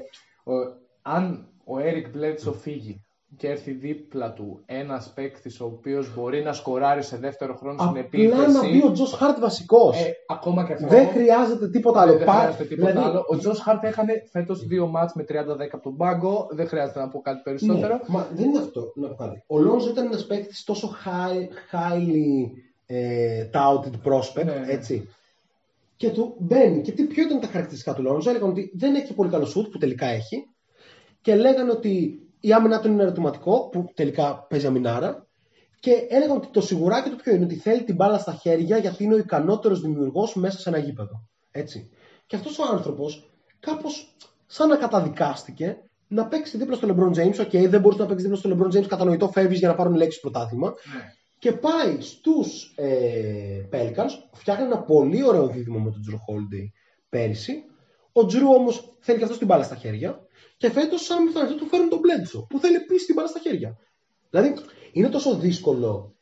Speaker 2: ο- αν ο Έρικ Μπλέτσο φύγει και έρθει δίπλα του ένας παίκτης ο οποίος μπορεί να σκοράρει σε δεύτερο χρόνο στην
Speaker 1: Απλά να
Speaker 2: επίθεση.
Speaker 1: μπει ο Τζο Χάρτ βασικός.
Speaker 2: ε, ακόμα και αυτό.
Speaker 1: δεν χρειάζεται τίποτα άλλο.
Speaker 2: Δεν
Speaker 1: Πά-
Speaker 2: χρειάζεται τίποτα
Speaker 1: δηλαδή,
Speaker 2: άλλο. Ο Τζο Χάρτ έκανε φέτος δύο μάτς με 30-10 από τον πάγκο. Δεν χρειάζεται να πω κάτι περισσότερο.
Speaker 1: Ναι, μα δεν είναι αυτό. Να πω κάτι. Ο Λόνζο ήταν ένας παίκτης τόσο high, highly ε, touted prospect,
Speaker 2: Ναι, ναι.
Speaker 1: έτσι. Και του μπαίνει. Και τι, ποιο ήταν τα χαρακτηριστικά του Λόνζο. Έλεγαν ότι δεν έχει πολύ καλό σουτ, που τελικά έχει. Και λέγανε ότι η άμυνά του είναι ερωτηματικό, που τελικά παίζει αμυνάρα. Και έλεγαν ότι το σιγουράκι του ποιο είναι, ότι θέλει την μπάλα στα χέρια γιατί είναι ο ικανότερος δημιουργός μέσα σε ένα γήπεδο. Έτσι. Και αυτός ο άνθρωπος κάπως σαν να καταδικάστηκε να παίξει δίπλα στο LeBron James. Οκ, δεν μπορεί να παίξει δίπλα στο LeBron James, κατανοητό, φεύγεις για να πάρουν Lakers πρωτάθλημα.
Speaker 2: Ναι.
Speaker 1: Και πάει στους ε, Pelicans, φτιάχνει ένα πολύ ωραίο δίδυμο με τον Jrue Holiday πέρυσι. Ο Jrue όμως θέλει και αυτός την μπάλα στα χέρια. Και φέτος, σαν πιθανότητα, του φέρουν τον Bledsoe, που θέλει επίσης την μπάλα στα χέρια. Δηλαδή, είναι τόσο δύσκολο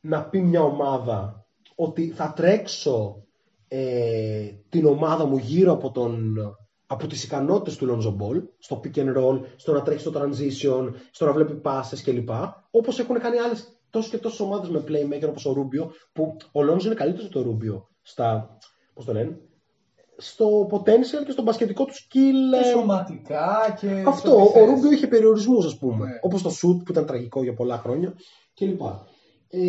Speaker 1: να πει μια ομάδα ότι θα τρέξω ε, την ομάδα μου γύρω από, τον, από τις ικανότητες του Lonzo Ball, στο pick and roll, στο να τρέχει στο transition, στο να βλέπει passes κλπ. Όπως έχουν κάνει άλλες τόσες και τόσες ομάδες με playmaker όπως ο Rubio, που ο Lonzo είναι καλύτερος από το Rubio στα, πώς το λένε, στο potential και στο μπασκετικό του skill.
Speaker 2: Και
Speaker 1: ε,
Speaker 2: σωματικά και.
Speaker 1: αυτό,
Speaker 2: στο
Speaker 1: ο
Speaker 2: τι θες.
Speaker 1: Ρούμπιο είχε περιορισμούς, ας πούμε.
Speaker 2: Ναι.
Speaker 1: Όπως το σουτ που ήταν τραγικό για πολλά χρόνια κλπ. Ε,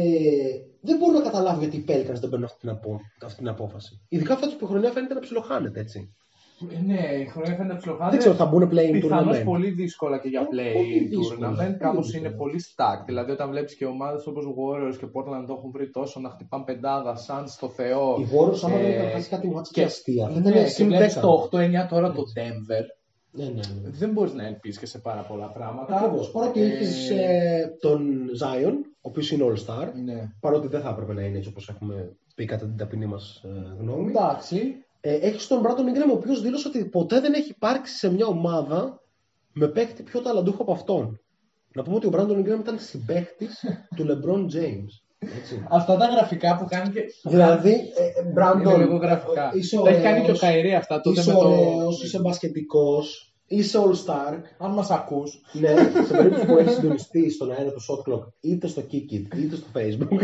Speaker 1: δεν μπορώ να καταλάβω γιατί οι Pelicans δεν παίρνουν αυτή την, απο... αυτή την απόφαση. Ειδικά φέτο που η χρονιά φαίνεται να ψιλοχάνεται έτσι.
Speaker 2: Ε, Ναι, η χρονιά φαίνεται ψιλοχάνεται.
Speaker 1: Δεν ξέρω, θα μπουν play-in
Speaker 2: Πιθανώς
Speaker 1: tournament.
Speaker 2: πολύ δύσκολα και για
Speaker 1: Πολύ
Speaker 2: play
Speaker 1: δύσκολα,
Speaker 2: tournament.
Speaker 1: πολύ
Speaker 2: Κάπως
Speaker 1: δύσκολα.
Speaker 2: είναι πολύ stacked. Δηλαδή, όταν βλέπεις και ομάδες όπως Warriors και Portland το έχουν βρει τόσο να χτυπάνε πεντάδα, σαν στο Θεό.
Speaker 1: Οι Warriors άμα δεν
Speaker 2: Ε,
Speaker 1: είχαν χάσει κάτι μάτς και
Speaker 2: και-
Speaker 1: αστεία. Θα
Speaker 2: Ναι,
Speaker 1: ήταν
Speaker 2: και
Speaker 1: συν
Speaker 2: βλέπεις
Speaker 1: 10.
Speaker 2: το 8-9 τώρα το Denver.
Speaker 1: Ναι, ναι, ναι.
Speaker 2: Δεν μπορείς να ελπίσεις και σε πάρα πολλά πράγματα.
Speaker 1: Ακριβώς. Τώρα και
Speaker 2: Ε,
Speaker 1: έχει τον Zion, ο οποίος είναι All Star.
Speaker 2: Ναι.
Speaker 1: Παρότι δεν θα έπρεπε να είναι έτσι όπως έχουμε πει κατά την ταπεινή μας γνώμη.
Speaker 2: Εντάξει.
Speaker 1: Ε, έχει τον Brandon Ingram, ο οποίος δήλωσε ότι ποτέ δεν έχει υπάρξει σε μια ομάδα με παίκτη πιο ταλαντούχο από αυτόν. Να πούμε ότι ο Brandon Ingram ήταν συμπαίχτης του LeBron James. Έτσι.
Speaker 2: Αυτά τα γραφικά που κάνει και.
Speaker 1: δηλαδή, ε, ε, Brandon,
Speaker 2: Είναι λίγο γραφικά.
Speaker 1: είσαι
Speaker 2: Τα έχει κάνει και ο
Speaker 1: ωραίος,
Speaker 2: Καϊρή αυτά τότε
Speaker 1: είσαι
Speaker 2: με το.
Speaker 1: ωραίος, είσαι μπασκετικός, είσαι all-star.
Speaker 2: Αν μας ακούς.
Speaker 1: ναι, σε περίπτωση που έχεις συντονιστεί στον αέρα του Shot Clock, είτε στο Kikit, είτε στο Facebook.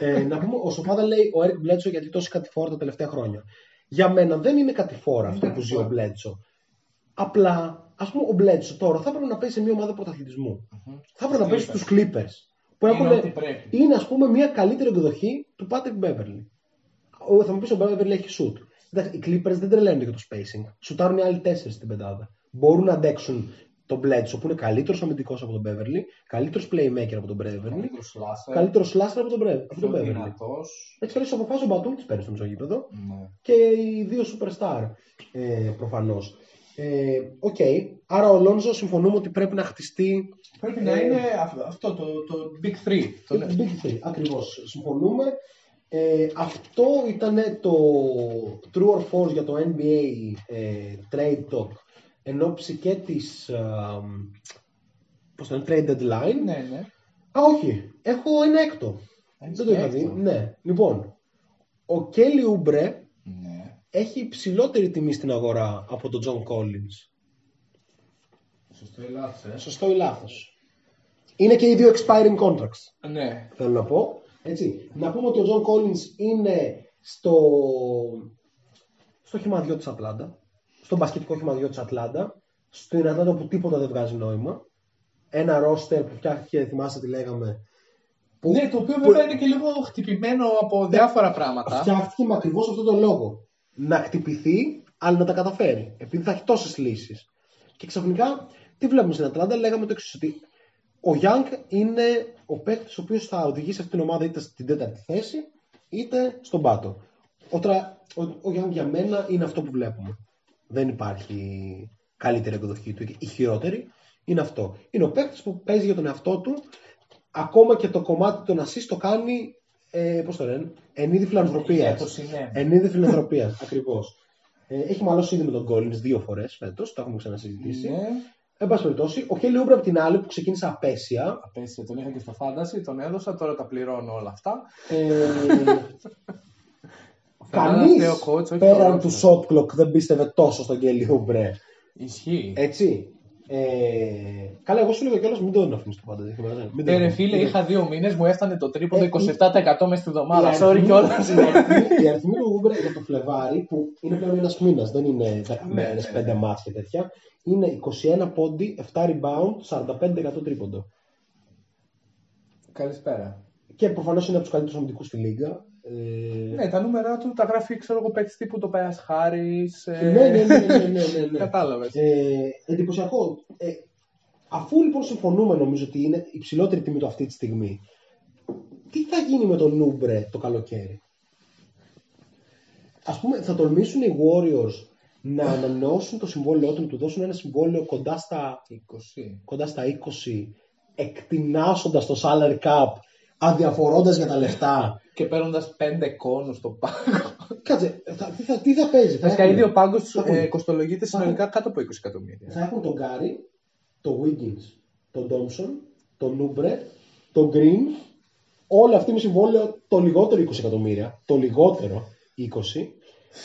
Speaker 1: ε, να πούμε, ο Σοφάδα λέει ο Eric Bledsoe γιατί τόση κατηφόρα τα τελευταία χρόνια. Για μένα δεν είναι κατηφόρα αυτό
Speaker 2: Είναι
Speaker 1: που ζει ο
Speaker 2: κατηφόρα.
Speaker 1: Bledsoe. Απλά, ας πούμε, ο Bledsoe τώρα θα έπρεπε να παίζει σε μια ομάδα πρωταθλητισμού. Θα έπρεπε να παίζει
Speaker 2: Clippers.
Speaker 1: στου Clippers. Που
Speaker 2: Είναι
Speaker 1: έχουν,
Speaker 2: ό,τι πρέπει.
Speaker 1: είναι ας πούμε μια καλύτερη εκδοχή του Patrick Beverly. Ο, θα μου πεις ο Beverly έχει shoot. Εντάξει, οι Clippers δεν τρελαίνονται για το spacing. Σουτάρουν οι άλλοι τέσσερις στην πεντάδα. Μπορούν να αντέξουν τον Bledsoe που είναι καλύτερος αμυντικός από τον Beverly, καλύτερος playmaker από τον Beverly,
Speaker 2: Καλύτερος σλάσερ.
Speaker 1: καλύτερος slasher από τον, Bre- από τον
Speaker 2: Πιο
Speaker 1: Beverly.
Speaker 2: δυνατός.
Speaker 1: Έτσι καλώ αποφάσισε ο Μπατούμ τη παίρνει στο μισογείπεδο
Speaker 2: Ναι.
Speaker 1: και οι δύο superstar ε, προφανώς. Ε, Οκ. Άρα ο Lonzo συμφωνούμε ότι πρέπει να χτιστεί
Speaker 2: Πρέπει να
Speaker 1: Ε,
Speaker 2: είναι αυ- αυτό το, το Big 3. Το,
Speaker 1: Το Big Three, ακριβώς. Συμφωνούμε. Ε, αυτό ήταν το true or false για το NBA ε, trade talk εν όψει και της ε, πώς το λένε, trade deadline.
Speaker 2: ναι, ναι.
Speaker 1: Α, όχι. Έχω ένα έκτο.
Speaker 2: Έχεις
Speaker 1: Δεν το είχα
Speaker 2: έκτο.
Speaker 1: δει. Ναι. Λοιπόν, ο Kelly Oubre
Speaker 2: Ναι.
Speaker 1: έχει υψηλότερη τιμή στην αγορά από τον John Collins.
Speaker 2: Σωστό ή λάθος, ε;
Speaker 1: Σωστό ή λάθος. Είναι και οι δύο expiring contracts.
Speaker 2: Ναι.
Speaker 1: θέλω να πω. Έτσι. Να πούμε ότι ο John Collins είναι στο, στο χυμαδιό της Ατλάντα, στο μπασκετικό χυμαδιό της Ατλάντα, στην Ατλάντα που τίποτα δεν βγάζει νόημα. Ένα ρόστερ που φτιάχτηκε, θυμάστε τι λέγαμε, που
Speaker 2: Ναι, το οποίο
Speaker 1: που-
Speaker 2: βέβαια είναι και λίγο χτυπημένο από διάφορα πράγματα.
Speaker 1: φτιάχτηκε με ακριβώς αυτόν τον λόγο. Να χτυπηθεί, αλλά να τα καταφέρει. Επειδή θα έχει τόσες λύσεις. Και ξαφνικά, τι βλέπουμε στην Ατλάντα, λέγαμε το εξής, ότι ο Young είναι ο παίκτης ο οποίος θα οδηγήσει αυτή την ομάδα είτε στην τέταρτη θέση, είτε στον πάτο. Ο, τρα... ο, ο Young για μένα είναι αυτό που βλέπουμε. Δεν υπάρχει καλύτερη εκδοχή του. Η χειρότερη είναι αυτό. Είναι ο παίκτης που παίζει για τον εαυτό του. Ακόμα και το κομμάτι των assist το κάνει. Ε, Πώς το λένε, εν είδη φιλανθρωπίας. Εν είδη φιλανθρωπίας, ακριβώς. Ε, έχει μαλώσει ήδη με τον Collins δύο φορές φέτος, το έχουμε ξανασυζητήσει.
Speaker 2: Ναι.
Speaker 1: Εν πάση περιπτώσει, ο Χέλι Ούμπρα από την άλλη που ξεκίνησε απέσια.
Speaker 2: Απέσια, τον είχα και στο φάνταση, τον έδωσα, τώρα τα πληρώνω όλα αυτά.
Speaker 1: Ε,
Speaker 2: Κανείς
Speaker 1: Κανείς πέραν του shot clock δεν πίστευε τόσο στον Χέλι Ούμπρε.
Speaker 2: Ισχύει.
Speaker 1: Έτσι. Ε, καλά, εγώ σου λέω κιόλας μην τον αφήνει το πάντα. Μην τον
Speaker 2: Ε, ρε
Speaker 1: αφήνεις.
Speaker 2: φίλε,
Speaker 1: Μην τον-
Speaker 2: είχα δύο μήνες, μου έφτανε το τρίποντο
Speaker 1: Ε,
Speaker 2: 27% μέσα στη εβδομάδα.
Speaker 1: Οι
Speaker 2: Sorry
Speaker 1: αριθμοί-
Speaker 2: κιόλας.
Speaker 1: οι αριθμοί- Οι αριθμοί του Ούμπρε για το Φλεβάρι, που είναι πλέον ένας μήνας, δεν είναι 10
Speaker 2: Ναι,
Speaker 1: μέρε,
Speaker 2: ναι,
Speaker 1: 5
Speaker 2: ναι.
Speaker 1: μάτς και τέτοια. Είναι 21 πόντι, 7 rebound, 45% τρίποντο.
Speaker 2: Καλησπέρα.
Speaker 1: Και προφανώς είναι από τους καλύτερους αμυντικού στη Λίγκα. Ε,
Speaker 2: Ναι, τα νούμερα του τα γράφει, ξέρω εγώ, παίκτης τύπου το Πέας Χάρης.
Speaker 1: ναι, ναι, ναι, ναι, ναι, ναι, ναι.
Speaker 2: Κατάλαβες.
Speaker 1: Ε, εντυπωσιακό. Ε, αφού λοιπόν συμφωνούμε νομίζω ότι είναι υψηλότερη τιμή του αυτή τη στιγμή, τι θα γίνει με τον Νούμπρε το καλοκαίρι; Ας πούμε, θα τολμήσουν οι Warriors να ανανεώσουν το συμβόλαιό του, να του δώσουν ένα συμβόλαιο κοντά στα,
Speaker 2: 20.
Speaker 1: κοντά στα 20, εκτινάσοντας το salary cap, αδιαφορώντας για τα λεφτά.
Speaker 2: Και παίρνοντας πέντε κόνους στο πάγκο.
Speaker 1: Κάτσε, θα, τι, θα, τι θα παίζει. Θα
Speaker 2: Βασικά,
Speaker 1: έχουν-
Speaker 2: ήδη ο πάγκος
Speaker 1: θα έχουν-
Speaker 2: ε, κοστολογείται
Speaker 1: θα
Speaker 2: συνολικά κάτω από 20 εκατομμύρια.
Speaker 1: θα έχουν τον Γκάρι, τον Wiggins, τον Ντόμψον, τον Νούμπρε, τον Green, όλοι αυτοί με συμβόλαιο το λιγότερο 20 εκατομμύρια, το λιγότερο 20.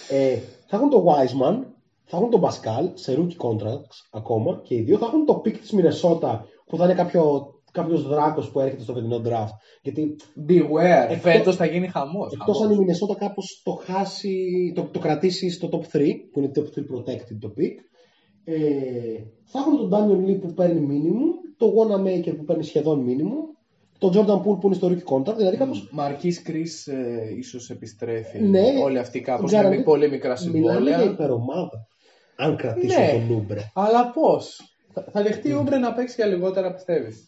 Speaker 1: Ε, θα έχουν τον Wiseman, θα έχουν τον Pascal σε rookie contracts ακόμα και οι δύο θα έχουν το pick της Μινεσότα που θα είναι κάποιο, κάποιος δράκος που έρχεται στο φετινό draft. Γιατί
Speaker 2: Beware.
Speaker 1: Εκτός-
Speaker 2: Φέτος θα γίνει χαμός.
Speaker 1: εκτός αν η Μινεσότα κάπως το χάσει, το, το κρατήσει στο top 3, που είναι top 3 protected το pick, ε, θα έχουν τον Damion Lee που παίρνει minimum, τον Wanamaker που παίρνει σχεδόν minimum, τον Jordan Poole που είναι στο rookie contract, δηλαδή κάπως
Speaker 2: Marquese Chriss ίσως επιστρέφει.
Speaker 1: Ναι.
Speaker 2: Όλοι αυτοί κάπως
Speaker 1: Guarantee-
Speaker 2: με πολύ μικρά
Speaker 1: μιλάμε για
Speaker 2: συμβόλαια.
Speaker 1: υπερομάδα. Αν κρατήσουν
Speaker 2: Ναι.
Speaker 1: τον Ούμπρε.
Speaker 2: Αλλά πώς; Θα, θα δεχτεί ο Ούμπρε να παίξει για λιγότερα, πιστεύεις;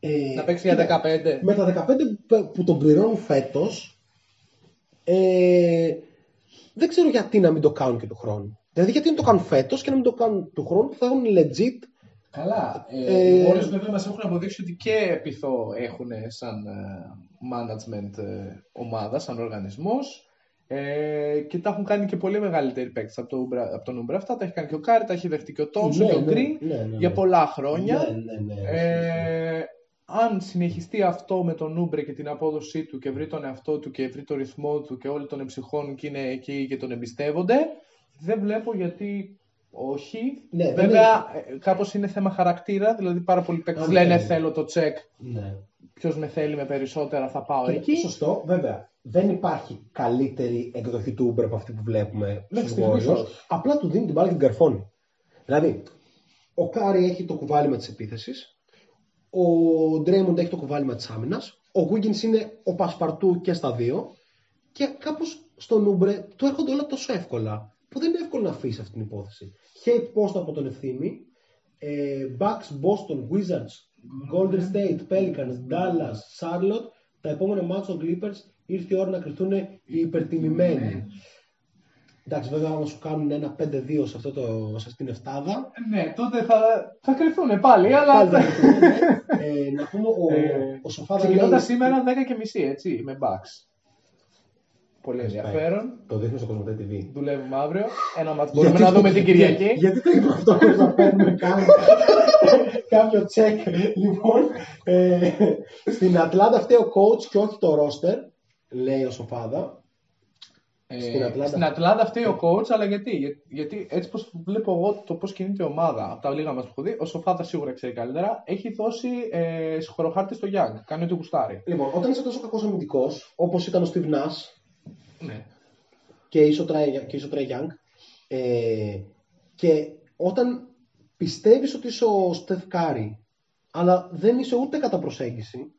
Speaker 1: Ε,
Speaker 2: Να παίξεις για 15.
Speaker 1: Με τα 15 που- που τον πληρώνουν φέτος, ε, δεν ξέρω γιατί να μην το κάνουν και του χρόνου. Δηλαδή, γιατί να το κάνουν φέτος και να μην το κάνουν του χρόνου που θα έχουν legit.
Speaker 2: Καλά.
Speaker 1: Ε,
Speaker 2: Ε, οι Warriors βέβαια μας έχουν αποδείξει ότι και πειθό έχουν σαν ε, management ε, ομάδα, σαν οργανισμός. Ε, και τα έχουν κάνει και πολύ μεγαλύτεροι παίκτες από, τον Oubre- από τον Oubre. Αυτά τα έχει κάνει και ο Κάρι, τα έχει δεχτεί και ο Τόμσον
Speaker 1: Ναι,
Speaker 2: και ο
Speaker 1: ναι,
Speaker 2: Γκριν
Speaker 1: ναι, ναι, ναι.
Speaker 2: για πολλά χρόνια.
Speaker 1: Ναι, ναι, ναι.
Speaker 2: Ε, αν συνεχιστεί αυτό με τον Ούμπρε και την απόδοσή του και βρει τον εαυτό του και βρει το ρυθμό του και όλοι τον εψυχώνουν και είναι εκεί και τον εμπιστεύονται, δεν βλέπω γιατί όχι.
Speaker 1: Ναι, δεν
Speaker 2: Βέβαια, ε, κάπως είναι θέμα χαρακτήρα, δηλαδή πάρα πολλοί παίκτες
Speaker 1: Α,
Speaker 2: λένε
Speaker 1: ναι.
Speaker 2: θέλω το τσεκ,
Speaker 1: ναι.
Speaker 2: ποιος με θέλει με περισσότερα θα πάω
Speaker 1: Και
Speaker 2: εκεί.
Speaker 1: Σωστό, βέβαια. Δεν υπάρχει καλύτερη εκδοχή του Uber από αυτή που βλέπουμε
Speaker 2: Μέχρι
Speaker 1: στους
Speaker 2: στιγμής
Speaker 1: Warriors.
Speaker 2: όχι.
Speaker 1: Απλά του δίνει την μπάλα και την καρφώνει. Δηλαδή, ο Κάρι έχει το κουβάλημα της επίθεσης, ο Ντρέιμοντ έχει το κουβάλημα της άμυνας, ο Wiggins είναι ο πασπαρτού και στα δύο και κάπως στον Ούμπρε του έρχονται όλα τόσο εύκολα που δεν είναι εύκολο να αφήσεις αυτή την υπόθεση. Hate post από τον ευθύμη, ε, Bucks, Boston, Wizards, Golden State, Pelicans, Dallas, Charlotte, τα επόμενα ματς των Clippers ήρθε η ώρα να κρυφτούν οι υπερτιμημένοι. Εντάξει, βέβαια, άμα σου κάνουν ένα 5-2 σε, αυτό το, σε αυτήν την εφτάδα,
Speaker 2: Ναι, τότε θα, θα κρυφτούν πάλι, αλλά...
Speaker 1: πάλι θα κρυφτούν, ναι. ε, να πούμε, ο,
Speaker 2: Ε,
Speaker 1: ο Σοφάδα λέει...
Speaker 2: Ξεκινώντας σήμερα 10 και μισή, έτσι, με Bucks. Πολύ ενδιαφέρον.
Speaker 1: Το δείχνει το Κοσμοτέ TV.
Speaker 2: Δουλεύουμε αύριο. Ένα ματς μπορούμε να δούμε την Κυριακή.
Speaker 1: Για- γιατί το είπα αυτό χωρίς να παίρνουμε καν κάποιο τσεκ. Λοιπόν, ε, στην Ατλάντα φταίει ο coach και όχι το roster, λέει ο Σοφάδα.
Speaker 2: Ε,
Speaker 1: Στην Ατλάντα.
Speaker 2: στην Ατλάντα φταίει ο coach, αλλά γιατί, Για- γιατί έτσι πως βλέπω εγώ το πώς κινείται η ομάδα, από τα λίγα ματς που έχω δει, ο Σοφάδα σίγουρα ξέρει καλύτερα, έχει δώσει ε, συγχωροχάρτη στο Young, κάνει ό,τι γουστάρει.
Speaker 1: Λοιπόν, όταν είσαι τόσο κακός αμυντικός, όπως ήταν ο Steve Nash
Speaker 2: Ναι.
Speaker 1: και είσαι ο Trae και είσαι ο Trae Young, ε, και όταν πιστεύεις ότι είσαι ο Steph Curry, αλλά δεν είσαι ούτε κατά προσέγγιση,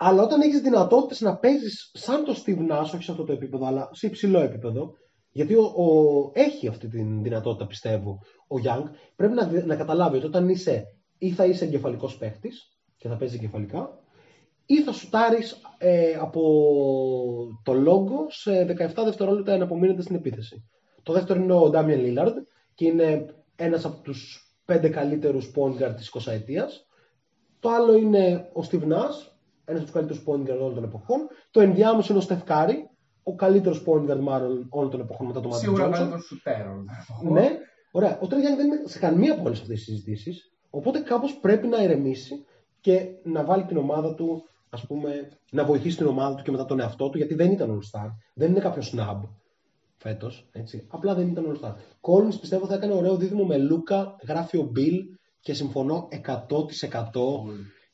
Speaker 1: αλλά όταν έχεις δυνατότητες να παίζεις σαν το Steve Nash, όχι σε αυτό το επίπεδο, αλλά σε υψηλό επίπεδο, γιατί ο, ο- έχει αυτή τη δυνατότητα, πιστεύω, ο Young, πρέπει να, δι- να καταλάβει ότι όταν είσαι ή θα είσαι εγκεφαλικός παίχτης και θα παίζει εγκεφαλικά, ή θα σουτάρεις ε, από το λόγο σε 17 δευτερόλεπτα να απομείνεται στην επίθεση. Το δεύτερο είναι ο Damian Lillard και είναι ένας από τους πέντε καλύτερους point guard της 20 ετίας. Το άλλο είναι ο Steve Nash, ένας από τους καλύτερους point guard όλων των εποχών. Το ενδιάμεσο είναι ο Steph Curry, ο καλύτερος point guard μάλλον όλων των εποχών μετά το Magic
Speaker 2: Σίγουρα
Speaker 1: Johnson.
Speaker 2: καλύτερος σουτέρων.
Speaker 1: Ναι, ωραία. Ο Τρέι Γιάνγκ δεν είναι σε καμία από όλες αυτές τις συζητήσεις. Οπότε κάπως πρέπει να ηρεμήσει και να βάλει την ομάδα του, ας πούμε, να βοηθήσει την ομάδα του και μετά τον εαυτό του, γιατί δεν ήταν All Star. Δεν είναι κάποιος snub φέτος. Απλά δεν ήταν All Star. Collins πιστεύω θα έκανε ωραίο δίδυμο με Λούκα, γράφει ο Bill και συμφωνώ 100%.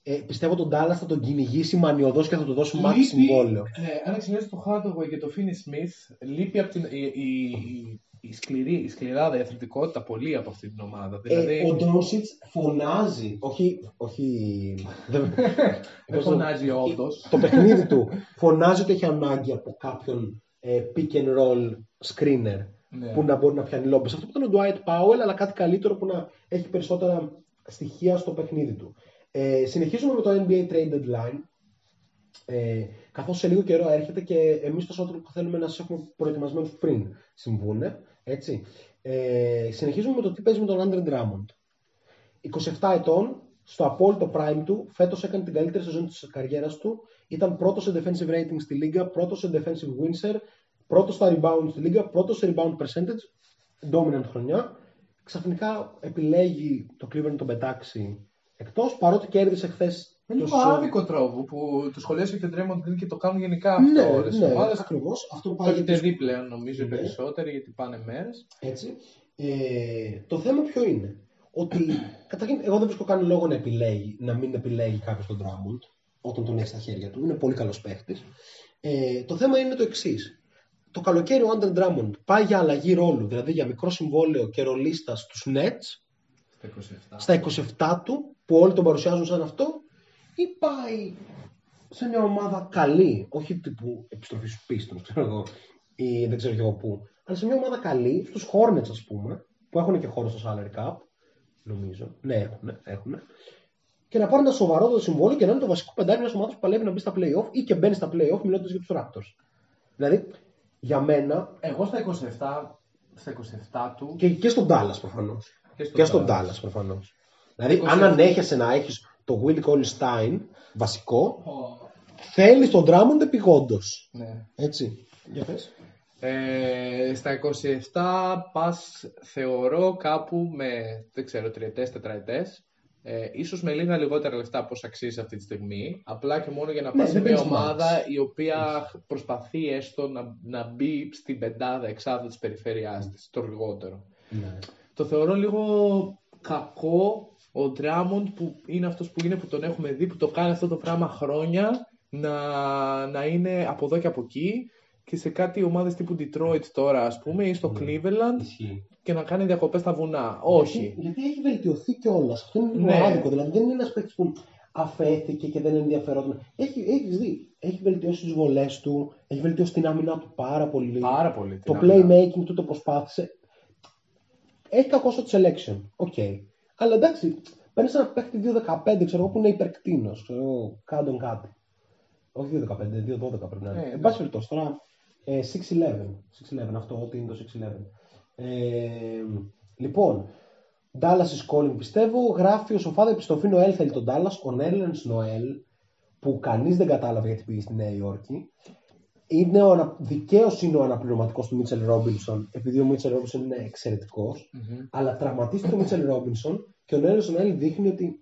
Speaker 1: Ε, πιστεύω τον Dallas θα τον κυνηγήσει μανιωδώς και θα του δώσει max συμβόλαιο.
Speaker 2: Ε, αν εξαιρέσεις το Hardaway και το Finney Smith, λείπει από την, η, η, η, η σκληρή, η σκληράδα, η αθλητικότητα πολύ από αυτή την ομάδα. Δηλαδή,
Speaker 1: Ε, ο Ντρόσιτς φωνάζει. Όχι. όχι δεν
Speaker 2: δεν φωνάζει όντως.
Speaker 1: το παιχνίδι του φωνάζει ότι έχει ανάγκη από κάποιον ε, pick and roll screener
Speaker 2: Ναι.
Speaker 1: που να μπορεί να πιάνει λόμπες. Αυτό που ήταν ο Dwight Powell, αλλά κάτι καλύτερο που να έχει περισσότερα στοιχεία στο παιχνίδι του. Ε, συνεχίζουμε με το NBA Trade Deadline. Ε, Καθώς σε λίγο καιρό έρχεται και εμείς τόσο που θέλουμε να σας έχουμε προετοιμασμένου πριν συμβούνε. Έτσι. Ε, συνεχίζουμε με το τι παίζει με τον Άντρε Drummond. 27 ετών, στο απόλυτο prime του, φέτος έκανε την καλύτερη σεζόν της καριέρας του. Ήταν πρώτος σε defensive rating στη λίγα, πρώτος σε defensive win share, πρώτος στα rebound στη λίγα, πρώτος σε rebound percentage, dominant χρονιά. Ξαφνικά επιλέγει το Cleveland να τον πετάξει εκτός, παρότι κέρδισε χθες.
Speaker 2: Με λίγο άδικο τρόπο που το σχολιάζει και τον Draymond Green και το κάνουν γενικά αυτό
Speaker 1: Ναι,
Speaker 2: όλες οι
Speaker 1: ναι,
Speaker 2: ομάδες.
Speaker 1: ακριβώς. Αυτό που
Speaker 2: Το
Speaker 1: πάει
Speaker 2: έχετε
Speaker 1: για τους-
Speaker 2: δει πλέον νομίζω οι
Speaker 1: Ναι.
Speaker 2: περισσότεροι γιατί πάνε μέρες.
Speaker 1: Έτσι. Ε, το θέμα ποιο είναι; Ότι καταρχήν εγώ δεν βρίσκω καν λόγο να επιλέγει, να μην επιλέγει κάποιος τον Drummond όταν τον έχει στα χέρια του. Είναι πολύ καλός παίχτης. Ε, το θέμα είναι το εξής. Το καλοκαίρι ο Άντρε Drummond πάει για αλλαγή ρόλου, δηλαδή για μικρό συμβόλαιο και ρολίστα στους Nets,
Speaker 2: Στα 27.
Speaker 1: στα 27 του, που όλοι τον παρουσιάζουν σαν αυτό, ή πάει σε μια ομάδα καλή, όχι τύπου επιστροφής στου Pistons, ξέρω εγώ, ή δεν ξέρω και εγώ πού, αλλά σε μια ομάδα καλή, στους Hornets ας πούμε, που έχουν και χώρο στο salary cap, νομίζω. Ναι, έχουν, έχουν. Και να πάρουν ένα σοβαρό το συμβόλαιο και να είναι το βασικό πεντάρι μιας ομάδας που παλεύει να μπει στα playoff ή και μπαίνει στα playoff μιλώντας για τους Raptors. Δηλαδή, για μένα
Speaker 2: Εγώ στα 27, στα 27 του
Speaker 1: και, και στον Dallas προφανώς.
Speaker 2: και στον
Speaker 1: Και στον
Speaker 2: Dallas.
Speaker 1: Dallas προφανώς. Δηλαδή,
Speaker 2: 27.
Speaker 1: αν ανέχεσαι να έχεις το Will Stein βασικό, θέλεις τον Drummond επιγόντως.
Speaker 2: Ναι.
Speaker 1: Έτσι. Για πες.
Speaker 2: Ε, στα 27 πας θεωρώ κάπου με, δεν ξέρω, τριετές, τετραετές. Ε, ίσως με λίγα λιγότερα λεφτά από όσα αξίζει αυτή τη στιγμή. Απλά και μόνο για να
Speaker 1: Ναι,
Speaker 2: πας σε
Speaker 1: δεν
Speaker 2: μια
Speaker 1: benchmarks.
Speaker 2: ομάδα η οποία προσπαθεί έστω να, να μπει στην πεντάδα εξάδα της περιφέρειάς της, το λιγότερο.
Speaker 1: Ναι.
Speaker 2: Το θεωρώ λίγο κακό ο Ντράμοντ που είναι αυτός που είναι που τον έχουμε δει που το κάνει αυτό το πράγμα χρόνια να, να είναι από εδώ και από εκεί και σε κάτι ομάδες τύπου Detroit τώρα ας πούμε ή στο
Speaker 1: Ναι.
Speaker 2: Cleveland
Speaker 1: Ισχύει.
Speaker 2: και να κάνει διακοπές στα βουνά. Όχι.
Speaker 1: Γιατί, γιατί έχει βελτιωθεί κιόλας. Αυτό είναι λίγο
Speaker 2: Ναι.
Speaker 1: άδικο. Δηλαδή δεν είναι ένας παίκτης που αφέθηκε και δεν ενδιαφερόταν. Έχει έχεις δει. Έχει βελτιώσει τις βολές του, έχει βελτιώσει την άμυνά του πάρα πολύ.
Speaker 2: Πάρα πολύ.
Speaker 1: Το
Speaker 2: την άμυνα.
Speaker 1: playmaking του το προσπάθησε. Έχει κακό shot selection. Οκ. Αλλά εντάξει, παίρνεις ένα παίκτη 2-15, ξέρω εγώ που είναι υπερκτίνος. Ξέρω εγώ, κάντον κάτι. Όχι 2-15, 2-12 πρέπει να είναι.
Speaker 2: Ναι,
Speaker 1: Εν
Speaker 2: ναι.
Speaker 1: πάση περιπτώσει τώρα. Ε, 6-11. 6-11, αυτό ό,τι είναι το 6-11. Ε, λοιπόν, Dallas is calling πιστεύω. Γράφει ο Σοφάδα επιστροφή Νοέλ θέλει το Dallas. Ο Νέρλενς Νοέλ, που κανείς δεν κατάλαβε γιατί πήγε στη Νέα Υόρκη. Είναι ο, ανα- δικαίως είναι ο αναπληρωματικός του Μίτσελ Ρόμπινσον, επειδή ο Μίτσελ Ρόμπινσον είναι εξαιρετικός.
Speaker 2: Μμμ.
Speaker 1: Αλλά τραυματίστηκε ο Μίτσελ Ρόμπινσον και ο Νέρλενς Νοέλ δείχνει ότι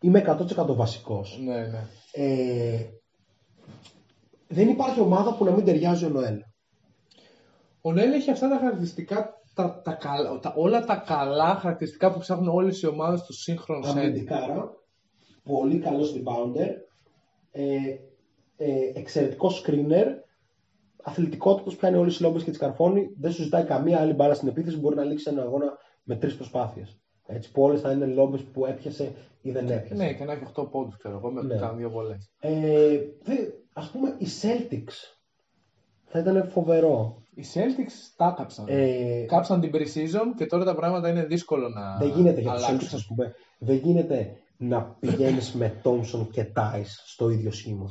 Speaker 1: είμαι 100% βασικός.
Speaker 2: Ναι, ναι.
Speaker 1: Ε, δεν υπάρχει ομάδα που να μην ταιριάζει ο Νοέλ.
Speaker 2: Ο Νέλ έχει αυτά τα χαρακτηριστικά, τα, τα, καλά- τα, όλα τα καλά χαρακτηριστικά που ψάχνουν όλες οι ομάδες του σύγχρονου σέντ.
Speaker 1: Αμυντικάρα, πολύ καλός rebounder, ε, ε, εξαιρετικός screener, αθλητικότητος πιάνει όλες τις λόμπες και τις καρφώνει, δεν σου ζητάει καμία άλλη μπάλα στην επίθεση, μπορεί να λήξει ένα αγώνα με τρεις προσπάθειες. Έτσι που όλες θα είναι λόμπες που έπιασε ή δεν έπιασε.
Speaker 2: Ναι, και να έχει 8 πόντους, ξέρω εγώ, με
Speaker 1: Ναι.
Speaker 2: ναι. κάνω δύο βολές.
Speaker 1: Ε, δε, ας πούμε οι Celtics θα ήταν φοβερό.
Speaker 2: Οι Celtics τα κάψαν.
Speaker 1: Ε,
Speaker 2: Κάψαν την pre-season και τώρα τα πράγματα είναι δύσκολο να
Speaker 1: δεν γίνεται για τους
Speaker 2: αλλάξουν.
Speaker 1: Celtics, ας πούμε, δεν γίνεται να πηγαίνεις με Thompson και Tice στο ίδιο σχήμα.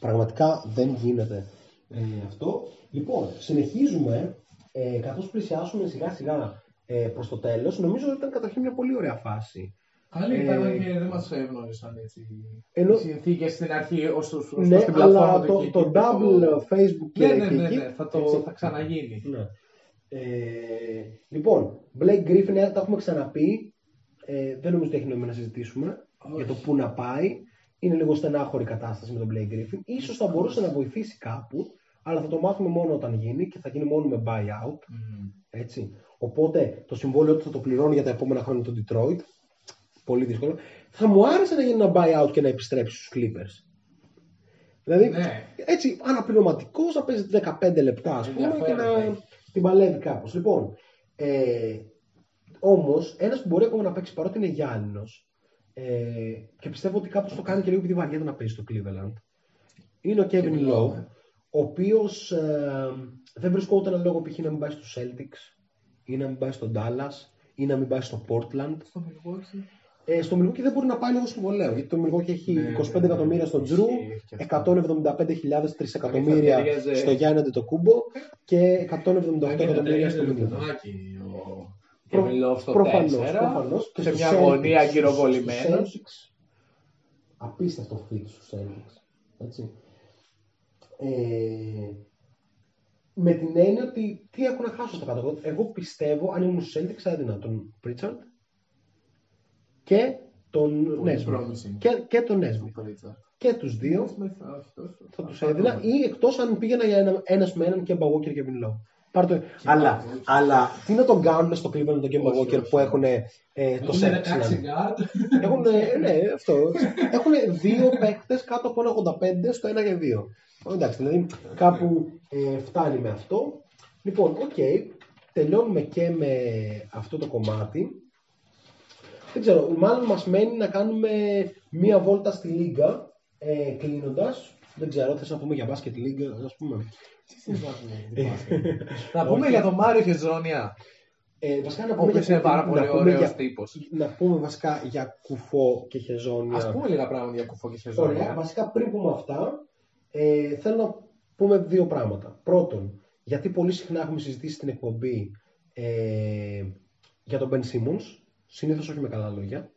Speaker 1: Πραγματικά δεν γίνεται ε, αυτό. Λοιπόν, συνεχίζουμε, ε, καθώς πλησιάσουμε σιγά σιγά ε, προς το τέλος, νομίζω ότι ήταν καταρχήν μια πολύ ωραία φάση.
Speaker 2: Καλή
Speaker 1: Ε,
Speaker 2: ήταν και δεν μας ευνόησαν έτσι
Speaker 1: Ενώ-
Speaker 2: οι συνθήκες στην αρχή ως, ως, ως
Speaker 1: ναι,
Speaker 2: στην πλατφόρμα
Speaker 1: αλλά
Speaker 2: του
Speaker 1: το,
Speaker 2: Kiki.
Speaker 1: το double Facebook και
Speaker 2: Ναι, ναι, ναι,
Speaker 1: Kiki,
Speaker 2: ναι, θα, το,
Speaker 1: έτσι.
Speaker 2: θα ξαναγίνει.
Speaker 1: Ναι. Ε, λοιπόν, Blake Griffin, ε, τα έχουμε ξαναπεί. Ε, δεν νομίζω ότι έχει νόημα να συζητήσουμε για το πού να πάει. Είναι λίγο στενάχωρη η κατάσταση με τον Blake Griffin. Ίσως θα μπορούσε να βοηθήσει κάπου, αλλά θα το μάθουμε μόνο όταν γίνει και θα γίνει μόνο με buyout.
Speaker 2: Μμμ.
Speaker 1: Έτσι. Οπότε το συμβόλαιο του θα το πληρώνει για τα επόμενα χρόνια το Detroit. Πολύ δύσκολο. Θα μου άρεσε να γίνει ένα buyout και να επιστρέψει στους Clippers. Δηλαδή,
Speaker 2: Ναι.
Speaker 1: έτσι, αναπληρωματικός να παίζει 15 λεπτά, ας πούμε, και
Speaker 2: Ενδιαφέρον
Speaker 1: να
Speaker 2: θα έχει.
Speaker 1: την παλεύει κάπως. Λοιπόν, ε, όμως, ένας που μπορεί ακόμα να παίξει παρότι είναι γυάλινο ε, και πιστεύω ότι κάπω το κάνει και λίγο επειδή βαριέται να παίζει στο Cleveland, είναι ο Kevin
Speaker 2: Kevin
Speaker 1: Love,
Speaker 2: Love.
Speaker 1: ο οποίος ε, δεν βρισκόταν ένα λόγο π.χ. να μην πάει στους Celtics ή να μην πάει στο Dallas ή να μην πάει στο Portland.
Speaker 2: Στο Milwaukee.
Speaker 1: Ε, στο Milwaukee δεν μπορεί να πάει λόγω συμβολέου. Γιατί το Milwaukee έχει
Speaker 2: Ναι,
Speaker 1: 25
Speaker 2: ναι, ναι.
Speaker 1: εκατομμύρια στον Τζρου,
Speaker 2: Ισχύει και αυτό.
Speaker 1: 175.000 τρισεκατομμύρια
Speaker 2: Θα ταιριάζε.
Speaker 1: στο Γιάννη Αντετοκούμπο και 178 εκατομμύρια στο
Speaker 2: το
Speaker 1: Μιλwaukee.
Speaker 2: Παιδάκι ο
Speaker 1: Προ-
Speaker 2: Kevin Love στο
Speaker 1: προφανώς,
Speaker 2: 4,
Speaker 1: προφανώς. Και
Speaker 2: σε
Speaker 1: στους
Speaker 2: μια
Speaker 1: Celtics,
Speaker 2: γωνία
Speaker 1: στους-
Speaker 2: γυροβολημένος.
Speaker 1: στους Celtics, Απίστευτο fit στους Celtics. Έτσι. Ε, με την έννοια ότι τι έχω να χάσω στα κάτω. Εγώ- Εγώ πιστεύω, αν ήμουν στους Celtics, θα έδινα τον Pritchard και τον
Speaker 2: Πολύ
Speaker 1: Nesmith.
Speaker 2: promising.
Speaker 1: Και, και τον Nesmith.
Speaker 2: Pritchard.
Speaker 1: Και τους δύο
Speaker 2: Smith, όχι τόσο.
Speaker 1: θα τους έδινα ή εκτός αν πήγαινα για ένα, ένας με έναν Kemba Walker και Kevin Love. Πάρ' το- αλλά,
Speaker 2: Walker.
Speaker 1: αλλά τι να τον κάνουν στο Cleveland τον Kemba
Speaker 2: Όχι,
Speaker 1: Walker
Speaker 2: όχι.
Speaker 1: που έχουν ε, το
Speaker 2: Έχουν
Speaker 1: σεξ.
Speaker 2: 16 guard.
Speaker 1: Έχουν, ναι, αυτό. Έχουν δύο παίχτε κάτω από ένα 85 στο 1 για 2. Εντάξει, δηλαδή κάπου ε, φτάνει με αυτό. Λοιπόν, οκ. τελειώνουμε και με αυτό το κομμάτι. Δεν ξέρω, μάλλον μας μένει να κάνουμε μία βόλτα στη Λίγκα ε, κλείνοντας. Δεν ξέρω, θες να πούμε για μπάσκετ Λίγκα, ας πούμε.
Speaker 2: Να πούμε
Speaker 1: Όχι.
Speaker 2: για τον Μάριο Χεζόνια.
Speaker 1: Ε, βασικά να
Speaker 2: Ο
Speaker 1: πούμε
Speaker 2: οποίος
Speaker 1: για,
Speaker 2: είναι πάρα
Speaker 1: να
Speaker 2: πολύ
Speaker 1: πούμε
Speaker 2: ωραίος
Speaker 1: για-
Speaker 2: τύπος.
Speaker 1: Να πούμε βασικά για κουφό και χεζόνια.
Speaker 2: Ας πούμε λίγα πράγματα για κουφό και
Speaker 1: Ωραία,
Speaker 2: Χεζόνια.
Speaker 1: βασικά πριν πούμε αυτά, ε, θέλω να πούμε δύο πράγματα. Πρώτον, γιατί πολύ συχνά έχουμε συζητήσει στην εκπομπή ε, για τον Ben Simmons, συνήθως όχι με καλά λόγια.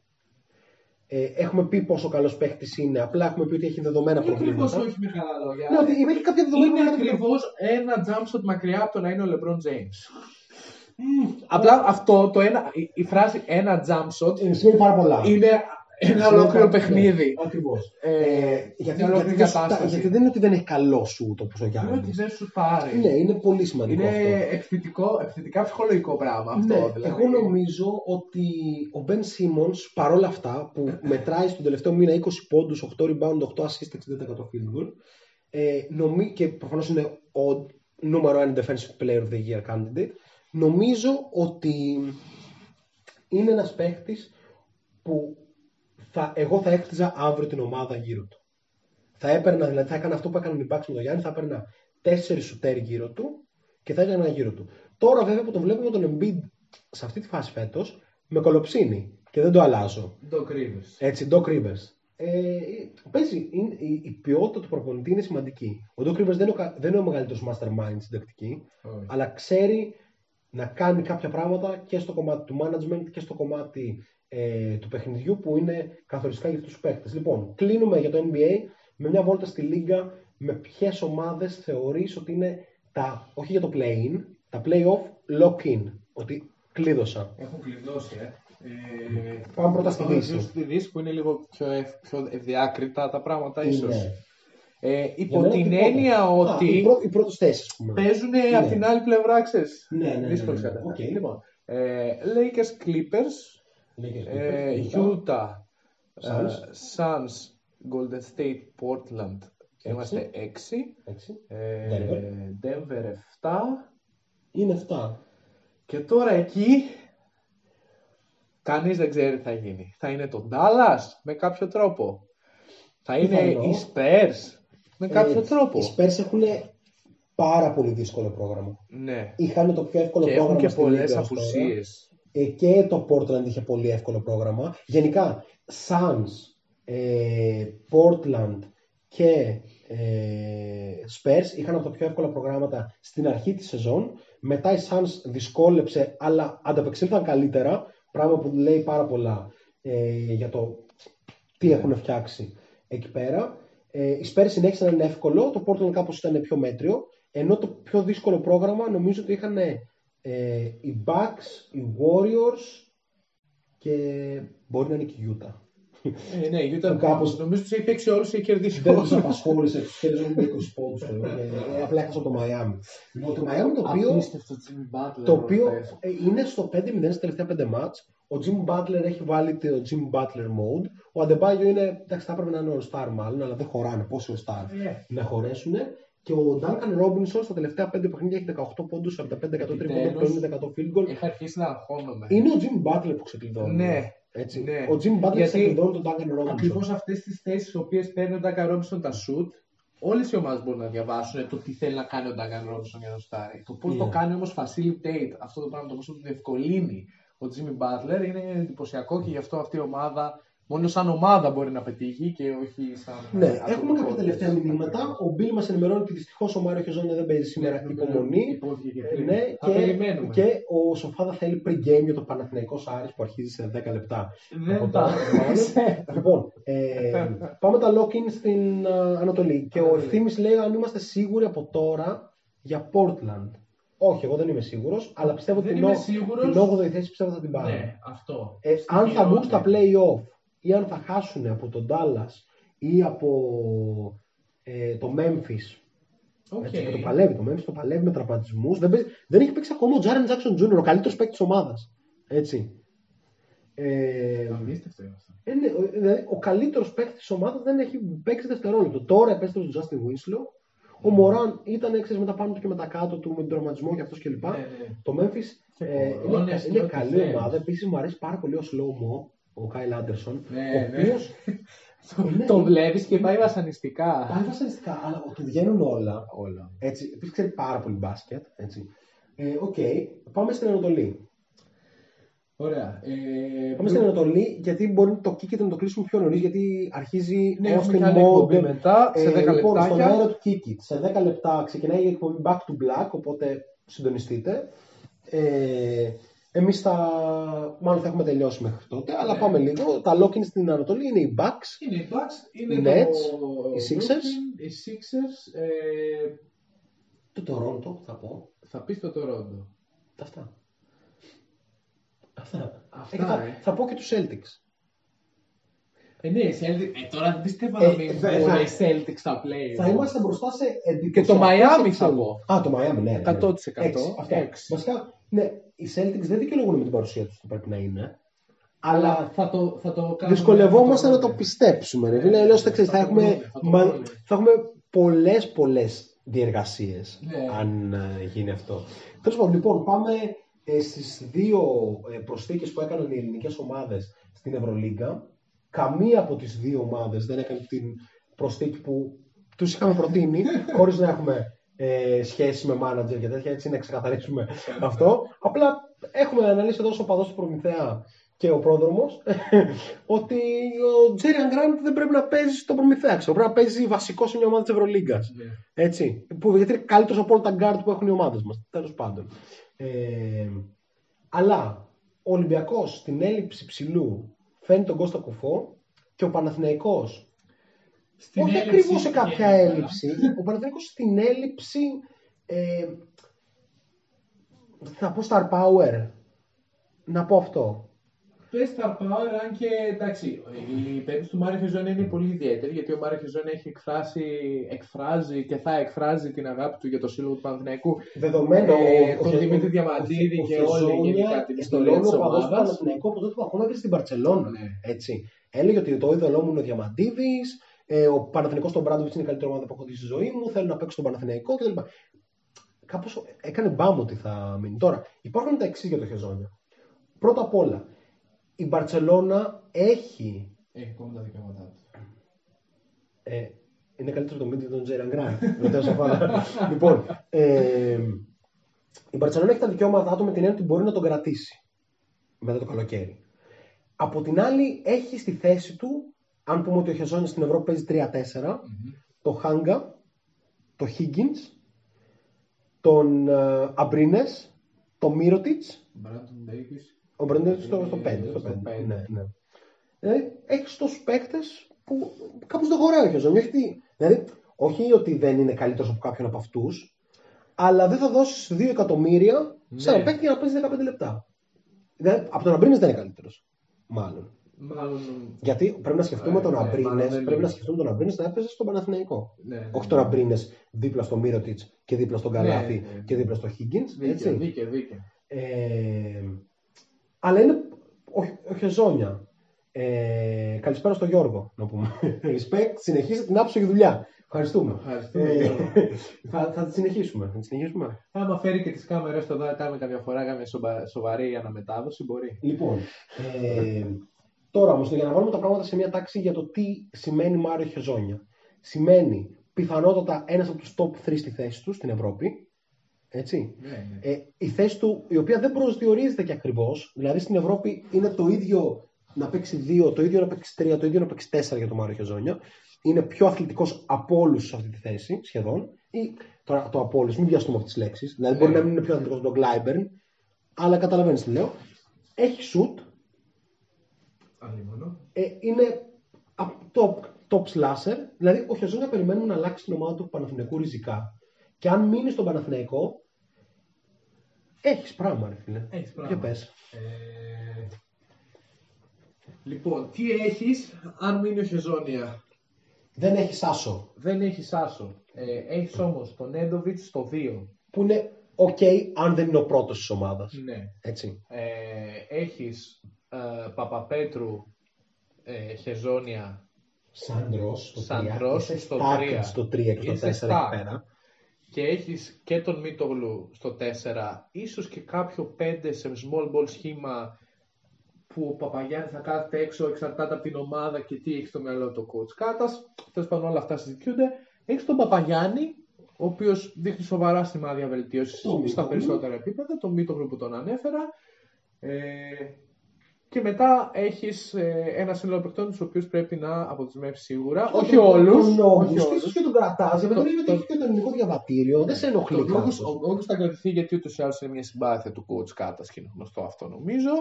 Speaker 1: Ε, έχουμε πει πόσο καλός παίχτης είναι, απλά έχουμε πει ότι έχει δεδομένα
Speaker 2: Όχι ακριβώς
Speaker 1: προβλήματα.
Speaker 2: όχι με καλά λόγια.
Speaker 1: Ναι, ότι έχει κάποια δεδομένα
Speaker 2: Είναι
Speaker 1: προβλήματα.
Speaker 2: ακριβώς ένα jump shot μακριά από το να είναι ο LeBron James. Απλά αυτό το ένα, η, η φράση ένα jump shot
Speaker 1: Ε, Σημαίνει πάρα πολλά.
Speaker 2: είναι ένα
Speaker 1: Σημαίνει
Speaker 2: ολόκληρο
Speaker 1: πάρα-
Speaker 2: παιχνίδι.
Speaker 1: Ναι, Ακριβώς.
Speaker 2: Ε,
Speaker 1: γιατί,
Speaker 2: μια
Speaker 1: γιατί,
Speaker 2: ολόκληρη
Speaker 1: δεν σου-
Speaker 2: κατάσταση.
Speaker 1: γιατί δεν είναι ότι δεν έχει καλό σου το πόσο
Speaker 2: Είναι ότι
Speaker 1: Γιάννης.
Speaker 2: δεν σου πάρει.
Speaker 1: Ναι, είναι πολύ σημαντικό
Speaker 2: Είναι
Speaker 1: αυτό.
Speaker 2: επιθετικό, επιθετικά ψυχολογικό πράγμα αυτό.
Speaker 1: Ναι,
Speaker 2: δηλαδή.
Speaker 1: εγώ νομίζω ότι ο Ben Simmons παρόλα αυτά που μετράει στον τελευταίο μήνα 20 πόντους, 8 rebound, 8 assist, 60% field goal ε, νομί, και προφανώς είναι ο νούμερο 1 defensive player of the year candidate νομίζω ότι είναι ένας παίχτης που θα, εγώ θα έκτιζα αύριο την ομάδα γύρω του. Θα έπαιρνα, δηλαδή θα έκανα αυτό που έκαναν οι Bucks με τον Γιάννη, θα έπαιρνα τέσσερις σουτέρ γύρω του και θα έκανα γύρω του. Τώρα βέβαια που τον βλέπουμε τον Embiid σε αυτή τη φάση φέτος, με κολοψίνει και δεν το αλλάζω.
Speaker 2: Doc Rivers.
Speaker 1: Έτσι, Doc Rivers. Ε, παίζει, είναι- η, η ποιότητα του προπονητή είναι σημαντική. Ο Doc Rivers δεν είναι ο, κα- δεν είναι ο μεγαλύτερος mastermind στην τακτική,
Speaker 2: Όχι.
Speaker 1: αλλά ξέρει να κάνει κάποια πράγματα και στο κομμάτι του management και στο κομμάτι ε, του παιχνιδιού που είναι καθοριστικά για αυτούς τους παίκτες. Λοιπόν, κλείνουμε για το NBA με μια βόλτα στη Λίγκα με ποιες ομάδες θεωρείς ότι είναι τα, όχι για το play-in, τα play-off lock-in, ότι κλείδωσαν.
Speaker 2: Έχουν κλειδώσει, ε. Ε,
Speaker 1: Πάμε πρώτα στη
Speaker 2: πάμε
Speaker 1: Δύση.
Speaker 2: πρώτα Στη Δύση που είναι λίγο πιο, ευ, πιο ευδιάκριτα τα πράγματα ίσως.
Speaker 1: Είναι.
Speaker 2: Ε,
Speaker 1: Για
Speaker 2: υπό
Speaker 1: μένα
Speaker 2: την
Speaker 1: τίποτα.
Speaker 2: έννοια
Speaker 1: Α,
Speaker 2: ότι
Speaker 1: οι, πρω, οι πρώτες θέσεις, ας πούμε.
Speaker 2: παίζουν
Speaker 1: Ναι.
Speaker 2: από την άλλη πλευρά, ξέρεις.
Speaker 1: Ναι, ναι, ναι,
Speaker 2: Δύσκολες
Speaker 1: ναι, ναι.
Speaker 2: καταστάσεις.
Speaker 1: Οκ.
Speaker 2: Λοιπόν, ε, Lakers Clippers,
Speaker 1: Lakers,
Speaker 2: ε,
Speaker 1: Clippers,
Speaker 2: Utah,
Speaker 1: Suns.
Speaker 2: ε, Suns, Golden State, Portland, είμαστε 6.
Speaker 1: Έτσι.
Speaker 2: Ε,
Speaker 1: Denver.
Speaker 2: Denver 7.
Speaker 1: Είναι αυτά.
Speaker 2: Και τώρα εκεί κανείς δεν ξέρει τι θα γίνει. Θα είναι το Dallas με κάποιο τρόπο. Θα είναι
Speaker 1: Πιθανό.
Speaker 2: οι Spurs με κάποιο
Speaker 1: Ε,
Speaker 2: τρόπο.
Speaker 1: Οι Spurs έχουν πάρα πολύ δύσκολο πρόγραμμα.
Speaker 2: Ναι.
Speaker 1: Είχαν το πιο εύκολο
Speaker 2: Και
Speaker 1: πρόγραμμα
Speaker 2: έχουν και
Speaker 1: στη
Speaker 2: πολλές
Speaker 1: Λίγκα ως τώρα.
Speaker 2: απουσίες.
Speaker 1: Ε, και το Portland είχε πολύ εύκολο πρόγραμμα. Γενικά, Suns, ε, Portland και ε, Spurs είχαν από τα πιο εύκολα προγράμματα στην αρχή της σεζόν. Μετά η Suns δυσκόλεψε, αλλά ανταπεξήλθαν καλύτερα, πράγμα που λέει πάρα πολλά ε, για το τι έχουν φτιάξει εκεί πέρα. Ε, οι Spurs συνέχισαν να είναι εύκολο, το Portland κάπως ήταν πιο μέτριο, ενώ το πιο δύσκολο πρόγραμμα νομίζω ότι είχαν ε, οι Bucks, οι Warriors και μπορεί να είναι και η Utah.
Speaker 2: Ε, ναι, η Utah
Speaker 1: Κάπως-
Speaker 2: νομίζω τους έχει παίξει όλους και έχει κερδίσει
Speaker 1: Δεν
Speaker 2: όλους.
Speaker 1: τους απασχόλησε, τους κέρδισαν με 20 πόντους. Απλά έχασα το Miami. Λοιπόν, το Miami το οποίο,
Speaker 2: Απίστευτο Jimmy Butler.
Speaker 1: το οποίο
Speaker 2: χθες.
Speaker 1: ε, είναι στο 5-0 στα τελευταία 5 μάτς. Ο Jim Butler έχει βάλει το Jim Butler mode. Ο Adebayo είναι, εντάξει, θα έπρεπε να είναι All Star μάλλον, αλλά δεν χωράνε. Πόσοι All Star
Speaker 2: Ε,
Speaker 1: να χωρέσουν. Και ο Duncan Robinson στα τελευταία 5 παιχνίδια έχει 18 πόντους, 45% τρίποντο,
Speaker 2: Επιτέλους.
Speaker 1: 50% field goal.
Speaker 2: Είχα αρχίσει να αγχώνομαι.
Speaker 1: Είναι ο Jim Butler που ξεκλειδώνει.
Speaker 2: Ναι.
Speaker 1: Έτσι.
Speaker 2: Ναι.
Speaker 1: Ο Jim Butler
Speaker 2: Γιατί
Speaker 1: ξεκλειδώνει τον Duncan Robinson.
Speaker 2: Ακριβώς αυτές τις θέσεις στις οποίες παίρνει ο Ντάκα Ρόμπισον τα shoot, όλες οι ομάδες μπορούν να διαβάσουν το τι θέλει να κάνει ο Ντάκα Ρόμπισον για να σουτάρει. Το πώς
Speaker 1: Ναι.
Speaker 2: το κάνει όμως facilitate αυτό το πράγμα, το πώς το διευκολύνει ο Jimmy Butler είναι εντυπωσιακό και γι' αυτό αυτή η ομάδα μόνο σαν ομάδα μπορεί να πετύχει και όχι σαν.
Speaker 1: Ναι,
Speaker 2: ατομικό
Speaker 1: έχουμε κάποια
Speaker 2: της.
Speaker 1: τελευταία μηνύματα. Ο Μπίλ μας ενημερώνει ότι δυστυχώς ο Μάριο Χεζόνια δεν παίζει σήμερα.
Speaker 2: Ναι,
Speaker 1: Υπομονή.
Speaker 2: υπόθηκε και
Speaker 1: Ε,
Speaker 2: πριν.
Speaker 1: Ναι,
Speaker 2: Θα
Speaker 1: και,
Speaker 2: περιμένουμε.
Speaker 1: και ο Σοφάδα θέλει pre-game για το Παναθηναϊκό Άρης που αρχίζει σε 10 λεπτά.
Speaker 2: Δεν
Speaker 1: Από
Speaker 2: τα
Speaker 1: τώρα, μάλλον. Λοιπόν, ε, πάμε τα lock-in στην α, Ανατολή. Και ο
Speaker 2: Ανατολή.
Speaker 1: Ευθύμης λέει αν είμαστε σίγουροι από τώρα για Portland. Όχι, εγώ δεν είμαι σίγουρος, αλλά πιστεύω ότι
Speaker 2: Δεν
Speaker 1: την,
Speaker 2: είμαι
Speaker 1: ο-
Speaker 2: σίγουρος.
Speaker 1: την 8η θέση πιστεύω θα την πάρουν.
Speaker 2: Ναι, αυτό.
Speaker 1: Ε,
Speaker 2: Στην
Speaker 1: αν θα μπουν
Speaker 2: χειρότερη.
Speaker 1: στα play-off ή αν θα χάσουν από τον Dallas ή από ε, το Memphis.
Speaker 2: Οκ.
Speaker 1: Έτσι, και το παλεύει. Το Memphis το παλεύει με τραυματισμούς. Δεν, παίζει- δεν έχει παίξει ακόμα ο Jaren Jackson Jr., ο καλύτερος παίκτης της ομάδας. Έτσι. Ε,
Speaker 2: Απίστευτο είναι αυτό.
Speaker 1: ε, ναι, ο- δηλαδή, ο καλύτερος παίκτης της ομάδας δεν έχει παίξει δευτερόλεπτο. Τώρα επέστρεψε ο Justise Winslow. Ο Μοράντ ήταν ξέρεις, με τα πάνω του και με τα κάτω του, με τον τραυματισμό και αυτός κλπ.
Speaker 2: Ναι, ναι.
Speaker 1: Το Memphis
Speaker 2: Και
Speaker 1: ε,
Speaker 2: κορώνες
Speaker 1: είναι,
Speaker 2: και
Speaker 1: είναι
Speaker 2: ό,τι
Speaker 1: καλή
Speaker 2: θέλεις.
Speaker 1: ομάδα. Επίσης μου αρέσει πάρα πολύ ο Slow Mo, ο Κάιλ Άντερσον.
Speaker 2: Ναι,
Speaker 1: ο
Speaker 2: ναι.
Speaker 1: οποίο
Speaker 2: Το-
Speaker 1: Ναι.
Speaker 2: Το βλέπεις και πάει βασανιστικά.
Speaker 1: πάει βασανιστικά, αλλά του βγαίνουν όλα.
Speaker 2: Όλα.
Speaker 1: Έτσι, επίσης ξέρει πάρα πολύ μπάσκετ. Έτσι. Ε, Οκ, πάμε στην Ανατολή.
Speaker 2: Ωραία. Ε,
Speaker 1: Πάμε στην Ανατολή, γιατί μπορεί το Kikit να το κλείσουμε πιο νωρίς, γιατί αρχίζει
Speaker 2: Ναι,
Speaker 1: ο
Speaker 2: έχουμε
Speaker 1: Austin
Speaker 2: και άλλη εκπομπή
Speaker 1: Mode.
Speaker 2: μετά, σε 10
Speaker 1: λοιπόν, στον
Speaker 2: λεπτάκια.
Speaker 1: αέρα του Kikit, σε 10 λεπτά ξεκινάει η εκπομπή Back to Black, οπότε συντονιστείτε. Ε, εμείς θα, μάλλον θα έχουμε τελειώσει μέχρι τότε, αλλά
Speaker 2: Ναι.
Speaker 1: πάμε λίγο. Τα lock-in στην Ανατολή είναι οι Bucks,
Speaker 2: Είναι οι Bucks, είναι
Speaker 1: Οι
Speaker 2: το
Speaker 1: Nets, οι Sixers.
Speaker 2: Brooklyn, οι Sixers, ε,
Speaker 1: το Toronto θα πω.
Speaker 2: θα πεις το Toronto.
Speaker 1: Αυτά. Αυτά.
Speaker 2: Αυτά,
Speaker 1: Ε, και θα,
Speaker 2: ε.
Speaker 1: θα πω και τους Celtics.
Speaker 2: Ε, ναι, οι Celtics, ε, τώρα δεν πιστεύω
Speaker 1: Ε,
Speaker 2: να μην
Speaker 1: θα-
Speaker 2: βγουν
Speaker 1: θα-
Speaker 2: οι Celtics στα play.
Speaker 1: Θα είμαστε μπροστά σε εντυπωσιακές
Speaker 2: Και το Miami θα
Speaker 1: εξέλιξεις.
Speaker 2: πω.
Speaker 1: Α, το Miami, ναι. ναι, ναι.
Speaker 2: 100%.
Speaker 1: Έξι, αυτά.
Speaker 2: Έξι.
Speaker 1: Βασικά, ναι, οι Celtics δεν δικαιολογούν με την παρουσία τους που πρέπει να είναι.
Speaker 2: Αλλά
Speaker 1: Αλλά
Speaker 2: θα το, θα το κάνουμε.
Speaker 1: δυσκολευόμαστε
Speaker 2: θα
Speaker 1: να το
Speaker 2: βρούμε.
Speaker 1: πιστέψουμε. Ρε.
Speaker 2: Ναι,
Speaker 1: Δηλαδή,
Speaker 2: ναι,
Speaker 1: αλλιώς θα, ξέρεις,
Speaker 2: θα
Speaker 1: θα,
Speaker 2: το
Speaker 1: έχουμε,
Speaker 2: βρούμε, θα το
Speaker 1: μα-
Speaker 2: βρούμε.
Speaker 1: θα έχουμε πολλές πολλές διεργασίες
Speaker 2: Ναι.
Speaker 1: αν ε, γίνει αυτό. Τέλος πάντων, λοιπόν, πάμε ε, στις δύο ε, προσθήκες που έκαναν οι ελληνικές ομάδες στην Ευρωλίγκα. Καμία από τις δύο ομάδες δεν έκανε την προσθήκη που τους είχαμε προτείνει, χωρίς να έχουμε ε, σχέση με manager και τέτοια, έτσι να ξεκαθαρίσουμε αυτό. Απλά έχουμε αναλύσει εδώ ως οπαδός του Προμηθέα και ο πρόδρομος ότι ο Τζέριαν Γκραντ δεν πρέπει να παίζει στον Προμηθέα. Ξέρω, πρέπει να παίζει βασικό σε μια ομάδα της Ευρωλίγκας.
Speaker 2: Ναι.
Speaker 1: Έτσι. Που, γιατί είναι καλύτερος από όλα τα γκάρτ που έχουν οι ομάδες μας. Τέλος πάντων. Ε, αλλά ο Ολυμπιακός στην έλλειψη ψηλού φέρνει τον Κώστα Κουφό και ο Παναθηναϊκός
Speaker 2: Στην
Speaker 1: όχι
Speaker 2: έλλειψη
Speaker 1: ακριβώς σε κάποια
Speaker 2: γενικά.
Speaker 1: έλλειψη. Ο Παναθηναϊκός στην έλλειψη. Ε, θα πω star power. Να πω αυτό.
Speaker 2: Πες Star Power, αν και εντάξει, η περίπτωση του Μάριο Χεζόνη είναι πολύ ιδιαίτερη γιατί ο Μάριο Χεζόνη έχει εκφράσει, εκφράζει και θα εκφράζει την αγάπη του για το σύλλογο του Παναθηναϊκού.
Speaker 1: Δεδομένο.
Speaker 2: Ε,
Speaker 1: ο-
Speaker 2: τον
Speaker 1: ο-
Speaker 2: Δημήτρη
Speaker 1: ο-
Speaker 2: Διαμαντίδη
Speaker 1: ο- ο
Speaker 2: και όλη
Speaker 1: Χεζόνια
Speaker 2: γενικά την ιστορία
Speaker 1: δηλώνει
Speaker 2: της
Speaker 1: ο παδός του
Speaker 2: ομάδας.
Speaker 1: Παναθηναϊκού από τότε που ακόμα έπαιζε στην Παρσελόνα.
Speaker 2: Ναι.
Speaker 1: Έτσι. Έλεγε ότι το είδωλό μου είναι ο Διαμαντίδης, ε, ο Παναθηναϊκός στον Μπράντοβιτς είναι η καλύτερη ομάδα που έχω δει στη ζωή μου, θέλω να παίξω στον Παναθηναϊκό κτλ. Κάπως έκανε μπάμ ότι θα μείνει. Τώρα, υπάρχουν τα εξής για το Χεζόνια. Πρώτα απ' όλα, η Μπαρσελόνα έχει
Speaker 2: Έχει ακόμα τα δικαιώματά του.
Speaker 1: ε, Είναι καλύτερο το Μίτι τον Τζέιραν Γκραντ. λοιπόν, ε, η Μπαρσελόνα έχει τα δικαιώματά του με την έννοια ότι μπορεί να τον κρατήσει μετά το καλοκαίρι. Από την άλλη, έχει στη θέση του, αν πούμε ότι ο Χεζόνια στην Ευρώπη παίζει 3-4, το Χάγκα, το Higgins, τον uh, Αμπρίνε, το Μύρωτιτ. Ο Μπράντον στο, στο 5. Στο 5. Ναι, ναι. Δηλαδή, έχεις τόσους παίκτες που κάπως δεν χωράει ο Χεζόνια. Δηλαδή, όχι ότι δεν είναι καλύτερος από κάποιον από αυτούς, αλλά δεν θα δώσεις 2 εκατομμύρια σε ένα ναι. παίκτη για να παίζει 15 λεπτά. Δηλαδή, από τον Αμπρίνε δεν είναι καλύτερος. Μάλλον.
Speaker 2: Μάλλον...
Speaker 1: Γιατί πρέπει να σκεφτούμε ε, τον Αμπρίνε ναι, πρέπει να σκεφτούμε τον Αμπρίνε να έπαιζες στον Παναθηναϊκό. Ναι, ναι, Όχι τον Αμπρίνε δίπλα στον Μύρωτιτς και δίπλα στον Καλάθι ναι, ναι, και δίπλα στον Χίγκιν.
Speaker 2: Δίκαια, δίκαια. δίκαι.
Speaker 1: Ε, αλλά είναι ο, ο Χεζόνια. Ε, καλησπέρα στον Γιώργο, να πούμε. Respect, συνεχίστε την άψογη δουλειά. Ευχαριστούμε.
Speaker 2: Ε,
Speaker 1: θα, θα τη συνεχίσουμε. Θα τη συνεχίσουμε.
Speaker 2: Άμα φέρει και τις κάμερες εδώ, κάνουμε καμιά φορά καμιά σοβαρή αναμετάδοση, μπορεί.
Speaker 1: Λοιπόν, ε, τώρα όμως, για να βάλουμε τα πράγματα σε μια τάξη για το τι σημαίνει Μάριο Χεζόνια. Σημαίνει πιθανότατα ένας από τους top 3 στη θέση του στην Ευρώπη. Έτσι.
Speaker 2: Ναι, ναι.
Speaker 1: Ε, η θέση του, η οποία δεν προσδιορίζεται και ακριβώς. Δηλαδή στην Ευρώπη είναι το ίδιο να παίξει 2, το ίδιο να παίξει 3, το ίδιο να παίξει 4 για τον Μάριο Χεζόνια είναι πιο αθλητικός από όλους σε αυτή τη θέση σχεδόν. Ή, τώρα το από όλους, μην βιαστούμε αυτέ τις λέξεις. Δηλαδή μπορεί ναι. να μην είναι πιο αθλητικός από τον Γκλάιμπερν, αλλά καταλαβαίνεις τι λέω. Έχει σουτ. Ε, είναι top, top slasher. Δηλαδή ο Χεζόνα περιμένουμε να αλλάξει την ομάδα του Παναθηναϊκού ριζικά. Και αν μείνει στον Παναθηναϊκό, έχεις πράγμα, ρε φίλε.
Speaker 2: Έχεις πράγμα.
Speaker 1: Και πες.
Speaker 2: Ε... Λοιπόν, τι έχεις αν μείνει ο Χεζόνια.
Speaker 1: Δεν έχεις άσο.
Speaker 2: Δεν έχεις άσο. Ε, έχεις όμως τον Νέντοβιτ στο 2.
Speaker 1: Που είναι ok αν δεν είναι ο πρώτος της ομάδας.
Speaker 2: Ναι.
Speaker 1: Έτσι.
Speaker 2: Ε, έχεις ε, Παπαπέτρου, ε, Χεζόνια.
Speaker 1: Σάντρο
Speaker 2: στο
Speaker 1: 3. Στο 3 και στο 4 εκεί πέρα.
Speaker 2: Και έχεις και τον Μίτογλου στο 4, ίσως και κάποιο 5 σε small ball σχήμα που ο Παπαγιάννης θα κάθεται έξω, εξαρτάται από την ομάδα και τι έχει στο μυαλό του coach Κάτας. Τέλος πάντων, όλα αυτά συζητιούνται. Έχεις τον Παπαγιάννη, ο οποίος δείχνει σοβαρά σημάδια βελτίωσης στα περισσότερα επίπεδα, το Μήτογλου που τον ανέφερα. Ε, και μετά έχεις ε, ένα σύνολο παιχτών τους οποίους πρέπει να αποδεσμεύσεις σίγουρα. όχι όλους.
Speaker 1: Όχι όλους. και τον κρατάς, γιατί δεν είναι ότι και το ελληνικό διαβατήριο. Δεν σε ενοχλεί.
Speaker 2: Ο Όγκο θα κρατηθεί γιατί ούτως ή άλλως είναι μια συμπάθεια του coach Κάτας και είναι γνωστό αυτό νομίζω.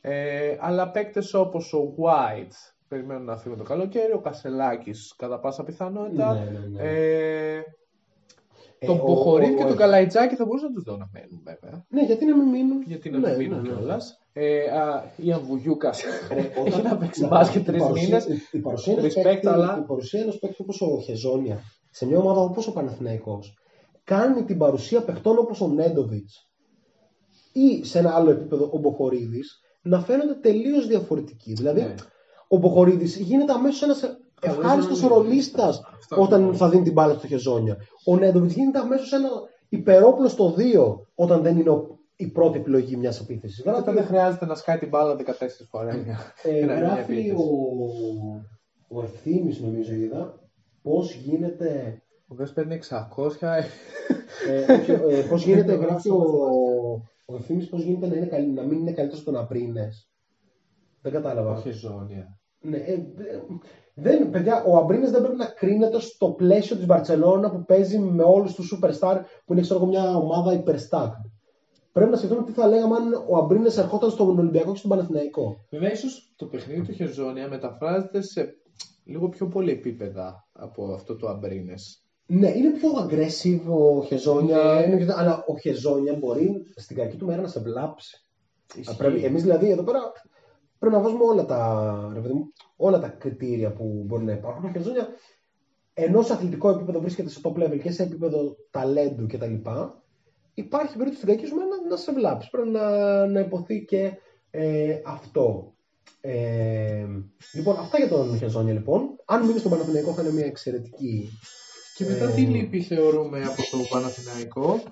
Speaker 2: Ε, αλλά παίκτες όπως ο White περιμένουν να φύγουν το καλοκαίρι, ο Κασελάκης κατά πάσα πιθανότητα.
Speaker 1: Ναι, ναι, ναι.
Speaker 2: Ε, ε, τον Μποχορίδη και τον Καλαϊτζάκη θα μπορούσαν να τους δω να μένουν βέβαια.
Speaker 1: Ναι, γιατί να μην μείνουν;
Speaker 2: Γιατί να μην ναι, μείνουν ναι, ναι. κιόλας. Ε, η Αμβουγιούκα έχει να παίξει μπάσκετ τρεις μήνες.
Speaker 1: Η παρουσία ενό παίκτη όπως ο Χεζόνια σε μια ομάδα όπως ο Παναθηναϊκός κάνει την παρουσία παιχτών όπως ο Νέντοβιτς ή σε ένα άλλο επίπεδο ο Μποχορίδης να φαίνονται τελείως διαφορετικοί. Δηλαδή, ναι. ο Μποχορίδης γίνεται αμέσως ένας ευχάριστος ρολίστας όταν θα δίνει την μπάλα στο Χεζόνια. Ο Νέντοβιτς γίνεται αμέσως ένα υπερόπλο στο 2 όταν δεν είναι η πρώτη επιλογή μιας επίθεσης.
Speaker 2: Βέβαια δεν χρειάζεται να σκάει την μπάλα 14 φορές.
Speaker 1: Ε, γράφει ο, ο Ευθύνη, νομίζω είδα, πώς γίνεται.
Speaker 2: Ο Βες παίρνει 600.
Speaker 1: ε, ε, πώς γίνεται, γράφει ο, ο Ευθύμης πώς γίνεται να, είναι καλύ, να μην είναι καλύτερος στον Αμπρίνε. Δεν κατάλαβα.
Speaker 2: Όχι ζώνια.
Speaker 1: Ναι, ε, δεν, παιδιά, ο Αμπρίνες δεν πρέπει να κρίνεται στο πλαίσιο της Μπαρσελόνα που παίζει με όλους τους superstar που είναι ξέρω, μια ομάδα υπερστάκ. Πρέπει να σκεφτούμε τι θα λέγαμε αν ο Αμπρίνες ερχόταν στον Ολυμπιακό και στον Παναθηναϊκό.
Speaker 2: Βέβαια, ίσως το παιχνίδι του Χεζόνια μεταφράζεται σε λίγο πιο πολύ επίπεδα από αυτό το Αμπρίνες.
Speaker 1: Ναι, είναι πιο aggressive ο Χεζόνια, ναι. αλλά ο Χεζόνια μπορεί στην κακή του μέρα να σε βλάψει. Εμείς δηλαδή εδώ πέρα πρέπει να βάζουμε όλα τα, όλα τα κριτήρια που μπορεί να υπάρχουν. Ο Χεζόνια ενώ σε αθλητικό επίπεδο βρίσκεται σε top level και σε επίπεδο ταλέντου κτλ. Υπάρχει περίπτωση στην κακή σου μέρα να, σε βλάψει. Πρέπει να, να υποθεί και ε, αυτό. Ε, λοιπόν, αυτά για τον Χεζόνια λοιπόν. Αν μείνει στον Παναθηναϊκό θα είναι μια εξαιρετική
Speaker 2: και μετά τι λύπη θεωρούμε από το Παναθηναϊκό;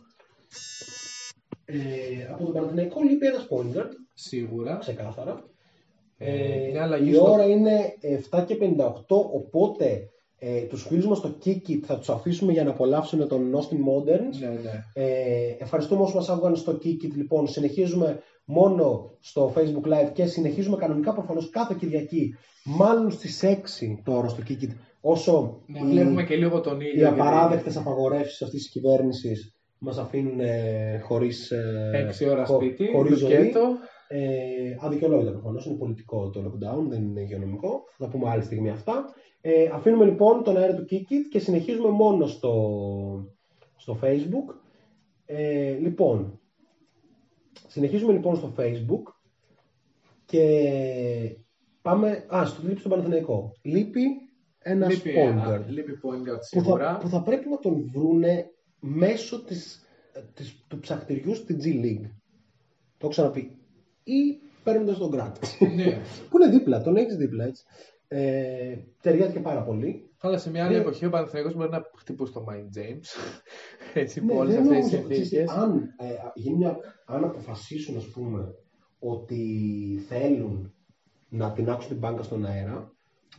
Speaker 1: Ε, από το Παναθηναϊκό λείπει ένας point
Speaker 2: Σίγουρα.
Speaker 1: Ξεκάθαρα.
Speaker 2: Ε,
Speaker 1: ε, η ώρα είναι 7 και 58, οπότε Ε, τους φίλους μας στο Kikit θα τους αφήσουμε για να απολαύσουν τον Austin Moderns.
Speaker 2: Ναι, ναι.
Speaker 1: Ε, ευχαριστούμε όσους μας άκουγαν στο Kikit. Λοιπόν, συνεχίζουμε μόνο στο Facebook Live και συνεχίζουμε κανονικά προφανώς κάθε Κυριακή, μάλλον στις 6 τώρα στο Kikit, όσο
Speaker 2: Να
Speaker 1: οι-
Speaker 2: βλέπουμε και λίγο τον
Speaker 1: οι
Speaker 2: ήλιο. γιατί
Speaker 1: απαράδεκτες απαγορεύσεις αυτής της κυβέρνησης μας αφήνουν ε, χωρίς, ε,
Speaker 2: Έξι ώρα
Speaker 1: χω-
Speaker 2: σπίτι,
Speaker 1: χωρίς ζωή.
Speaker 2: Λουκέτο.
Speaker 1: Ε, αδικαιολόγητα προφανώς, είναι πολιτικό το lockdown, δεν είναι υγειονομικό. Θα τα πούμε άλλη στιγμή αυτά. Ε, αφήνουμε λοιπόν τον αέρα του Kikit και συνεχίζουμε μόνο στο, στο Facebook. Ε, λοιπόν, συνεχίζουμε λοιπόν στο Facebook και πάμε. Α, στο λείπει στον Παναθηναϊκό. Λείπει ένα
Speaker 2: Λείπει
Speaker 1: point
Speaker 2: ένα-
Speaker 1: guard
Speaker 2: Λείπει point guard
Speaker 1: που θα,
Speaker 2: σίγουρα.
Speaker 1: που θα πρέπει να τον βρούνε μέσω της, της, του ψαχτηριού στη G League. Το έχω ξαναπεί. Ή παίρνοντας τον Grant.
Speaker 2: Ναι.
Speaker 1: που είναι δίπλα, τον έχεις δίπλα έτσι. Ε, ταιριάζει και πάρα πολύ.
Speaker 2: Αλλά σε μια άλλη
Speaker 1: Ναι.
Speaker 2: εποχή ο Παναθηναϊκός μπορεί να χτυπούσε τον Mike James. Έτσι,
Speaker 1: Ναι,
Speaker 2: με όλες
Speaker 1: δεν
Speaker 2: αυτές τις
Speaker 1: νομίζω, ξέρεις,
Speaker 2: συνθήκες.
Speaker 1: αν, ε, γίνει μια, αν αποφασίσουν, ας πούμε, ότι θέλουν να τεινάξουν την μπάνκα στον αέρα,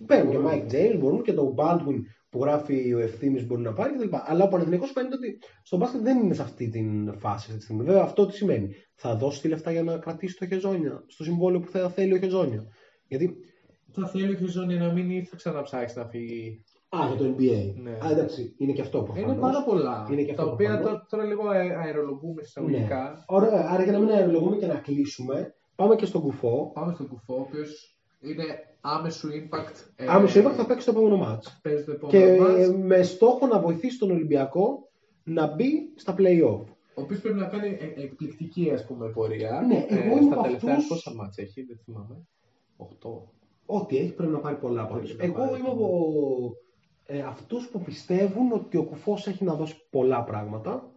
Speaker 1: παίρνουν και Mike James, μπορούν και το Baldwin που γράφει ο ευθύνη μπορεί να πάρει κτλ. Αλλά ο Παναθηναϊκός φαίνεται ότι στον μπάσκετ δεν είναι σε αυτή την φάση αυτή τη στιγμή. Βέβαια, αυτό τι σημαίνει. Θα δώσει τη λεφτά για να κρατήσει το Χεζόνια στο συμβόλαιο που θα θέλει ο Χεζόνια. Γιατί.
Speaker 2: Θα θέλει ο Χιζόνι να μείνει ή θα ξαναψάξει να φύγει;
Speaker 1: Α, για το NBA.
Speaker 2: Ναι.
Speaker 1: Α, εντάξει, είναι και αυτό προφανώς.
Speaker 2: Είναι πάρα πολλά.
Speaker 1: Είναι και αυτό
Speaker 2: τα οποία
Speaker 1: προφανώς.
Speaker 2: τώρα, τώρα λίγο αε- αερολογούμε εισαγωγικά.
Speaker 1: Ναι. Ωραία, άρα για να μην αερολογούμε και να κλείσουμε, πάμε και στον κουφό.
Speaker 2: Πάμε στον κουφό, ο οποίο είναι άμεσο impact. ε,
Speaker 1: Άμεσο είπα θα παίξει το επόμενο μάτς.
Speaker 2: Παίζει το
Speaker 1: Και
Speaker 2: επόμενο
Speaker 1: ε,
Speaker 2: μάτς,
Speaker 1: με στόχο να βοηθήσει τον Ολυμπιακό να μπει στα play-off.
Speaker 2: ο οποίος πρέπει να κάνει ε- εκπληκτική ας πούμε, πορεία.
Speaker 1: Ναι, εγώ είμαι
Speaker 2: στα
Speaker 1: από
Speaker 2: τελευταία
Speaker 1: αυτούς-
Speaker 2: πόσα μάτς έχει, δεν θυμάμαι. 8.
Speaker 1: Ό,τι έχει πρέπει να πάρει πολλά από
Speaker 2: Πρέπει να
Speaker 1: Εγώ
Speaker 2: πάρει,
Speaker 1: είμαι από ε, αυτούς που πιστεύουν ότι ο κουφός έχει να δώσει πολλά πράγματα.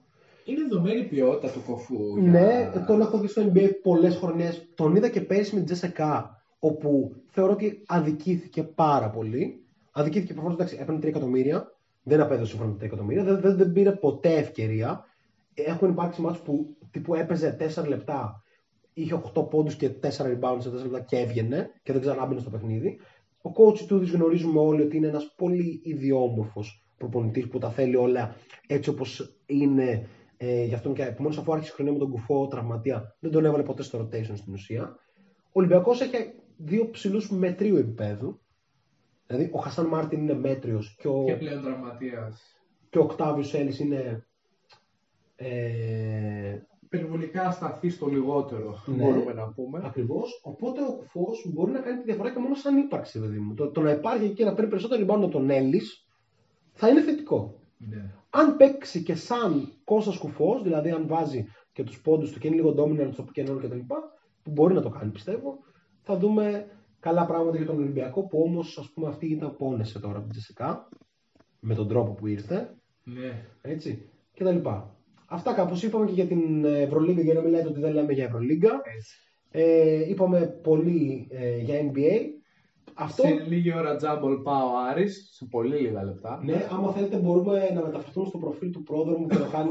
Speaker 2: Είναι δεδομένη η ποιότητα του κοφού. για-
Speaker 1: Ναι, τον έχω δει στο NBA πολλές χρονιές. Τον είδα και πέρυσι με την Τζεσεκά, όπου θεωρώ ότι αδικήθηκε πάρα πολύ. Αδικήθηκε προφανώς, εντάξει, έπαιρνε 3 εκατομμύρια. Δεν απέδωσε σύμφωνα με τα 3 εκατομμύρια. Δεν, δεν, δεν πήρε ποτέ ευκαιρία. Έχουν υπάρξει μάτς που τύπου έπαιζε 4 λεπτά, είχε 8 πόντους και 4 rebounds σε 4 λεπτά και έβγαινε και δεν ξανά μπαινε στο παιχνίδι. Ο coach του γνωρίζουμε όλοι ότι είναι ένας πολύ ιδιόμορφος προπονητής που τα θέλει όλα έτσι όπως είναι. Ε, γι' αυτό και επομένως αφού άρχισε η χρονιά με τον κουφό τραυματία δεν τον έβαλε ποτέ στο rotation στην ουσία. Ο Ολυμπιακός έχει δύο ψηλούς μετρίου επίπεδου. Δηλαδή ο Χασάν Μάρτιν είναι μέτριος και ο,
Speaker 2: Και πλέον τραυματίας.
Speaker 1: και ο Οκτάβιος Έλλης είναι ε,
Speaker 2: Περιβολικά σταθεί στο λιγότερο,
Speaker 1: Ναι.
Speaker 2: μπορούμε να πούμε.
Speaker 1: Ακριβώς. Οπότε ο κουφός μπορεί να κάνει τη διαφορά και μόνο σαν ύπαρξη, παιδί μου. Το, το να υπάρχει εκεί και να παίρνει περισσότερο rebound από τον Έλλης θα είναι θετικό.
Speaker 2: Ναι.
Speaker 1: Αν παίξει και σαν Κώστας Κουφός, δηλαδή αν βάζει και τους πόντους του και είναι λίγο dominant στο pick and roll κτλ., που μπορεί να το κάνει πιστεύω, θα δούμε καλά πράγματα για τον Ολυμπιακό που όμως ας πούμε αυτή ήταν πόνεσε τώρα από την Τζεσικά με τον τρόπο που ήρθε.
Speaker 2: Ναι.
Speaker 1: Έτσι, και τα λοιπά. Αυτά κάπως είπαμε και για την Ευρωλίγκα για να μην λέτε ότι δεν λέμε για Ευρωλίγκα.
Speaker 2: Έτσι.
Speaker 1: Ε, είπαμε πολύ ε, για NBA. Αυτό,
Speaker 2: Σε λίγη ώρα τζάμπολ πάω ο Άρης, σε πολύ λίγα λεπτά.
Speaker 1: ναι, άμα θέλετε μπορούμε να μεταφερθούμε στο προφίλ του πρόδρομου και να κάνει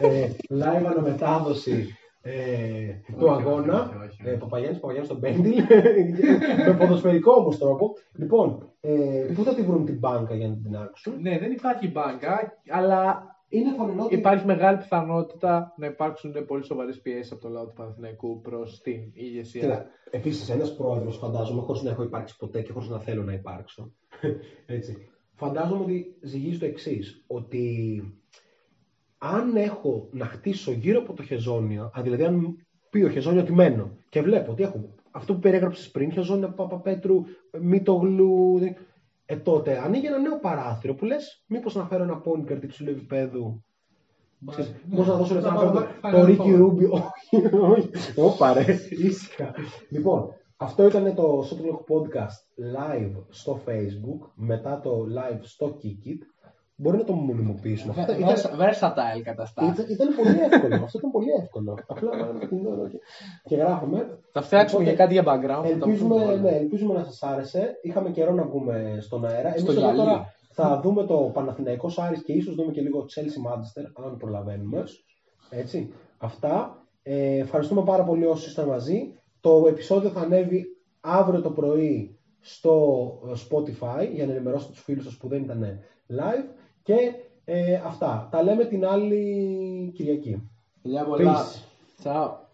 Speaker 1: ε, live αναμετάδοση ε, του
Speaker 2: Όχι,
Speaker 1: αγώνα.
Speaker 2: όχι, όχι, όχι.
Speaker 1: Ε, Παπαγιάννης, Παπαγιάννης στον Μπέντιλ. με ποδοσφαιρικό όμως τρόπο. Λοιπόν, ε, πού θα τη βρουν την μπάνκα για να την άξουν;
Speaker 2: Ναι, δεν υπάρχει μπάνκα, αλλά
Speaker 1: Είναι φανερό ότι
Speaker 2: υπάρχει μεγάλη πιθανότητα να υπάρξουν πολύ σοβαρές πιέσεις από το λαό του Παναθηναϊκού προς την ηγεσία.
Speaker 1: Κοίτα, επίσης ένας πρόεδρος, φαντάζομαι, χωρίς να έχω υπάρξει ποτέ και χωρίς να θέλω να υπάρξω. Έτσι. Φαντάζομαι ότι ζυγίζει το εξής. Ότι αν έχω να χτίσω γύρω από το χεζόνια, α, δηλαδή αν πει ο χεζόνια ότι μένω και βλέπω ότι έχω αυτό που περιέγραψες πριν, χεζόνια Παπαπέτρου, Μητογλου. Ε, τότε ανοίγει ένα νέο παράθυρο που λες, μήπως να φέρω ένα point guard υψηλού επίπεδου
Speaker 2: Ξέρεις,
Speaker 1: Πώ να δώσω λεφτά να
Speaker 2: πάρω
Speaker 1: πάρω
Speaker 2: Final
Speaker 1: το Ρίκι
Speaker 2: Four.
Speaker 1: Ρούμπι. Όχι, όχι. Ωπα ρε, ήσυχα. Λοιπόν, αυτό ήταν το Shot Clock Podcast live στο Facebook, μετά το live στο Kikit. Μπορεί να το μονιμοποιήσουμε. Αυτό ήταν,
Speaker 2: Versatile καταστάσεις.
Speaker 1: ήταν, ήταν πολύ εύκολο. Αυτό ήταν πολύ εύκολο. Απλά να το κινητό και, και γράφουμε.
Speaker 2: Θα φτιάξουμε
Speaker 1: Οπότε,
Speaker 2: και κάτι για background. θα τα
Speaker 1: Ελπίζουμε,
Speaker 2: πούμε όλα.
Speaker 1: ναι, ελπίζουμε να σας άρεσε. Είχαμε καιρό να βγούμε στον αέρα. Εμείς
Speaker 2: Στο
Speaker 1: εδώ
Speaker 2: γυαλί.
Speaker 1: τώρα θα δούμε το Παναθηναϊκός Άρης και ίσως δούμε και λίγο Chelsea Manchester, αν προλαβαίνουμε. Έτσι. Αυτά. Ε, ευχαριστούμε πάρα πολύ όσοι ήσταν μαζί. Το επεισόδιο θα ανέβει αύριο το πρωί στο Spotify για να ενημερώσετε τους φίλους σας που δεν ήταν live και ε, αυτά. Τα λέμε την άλλη Κυριακή.
Speaker 2: Φιλιά πολλά.
Speaker 1: Peace.
Speaker 2: Ciao.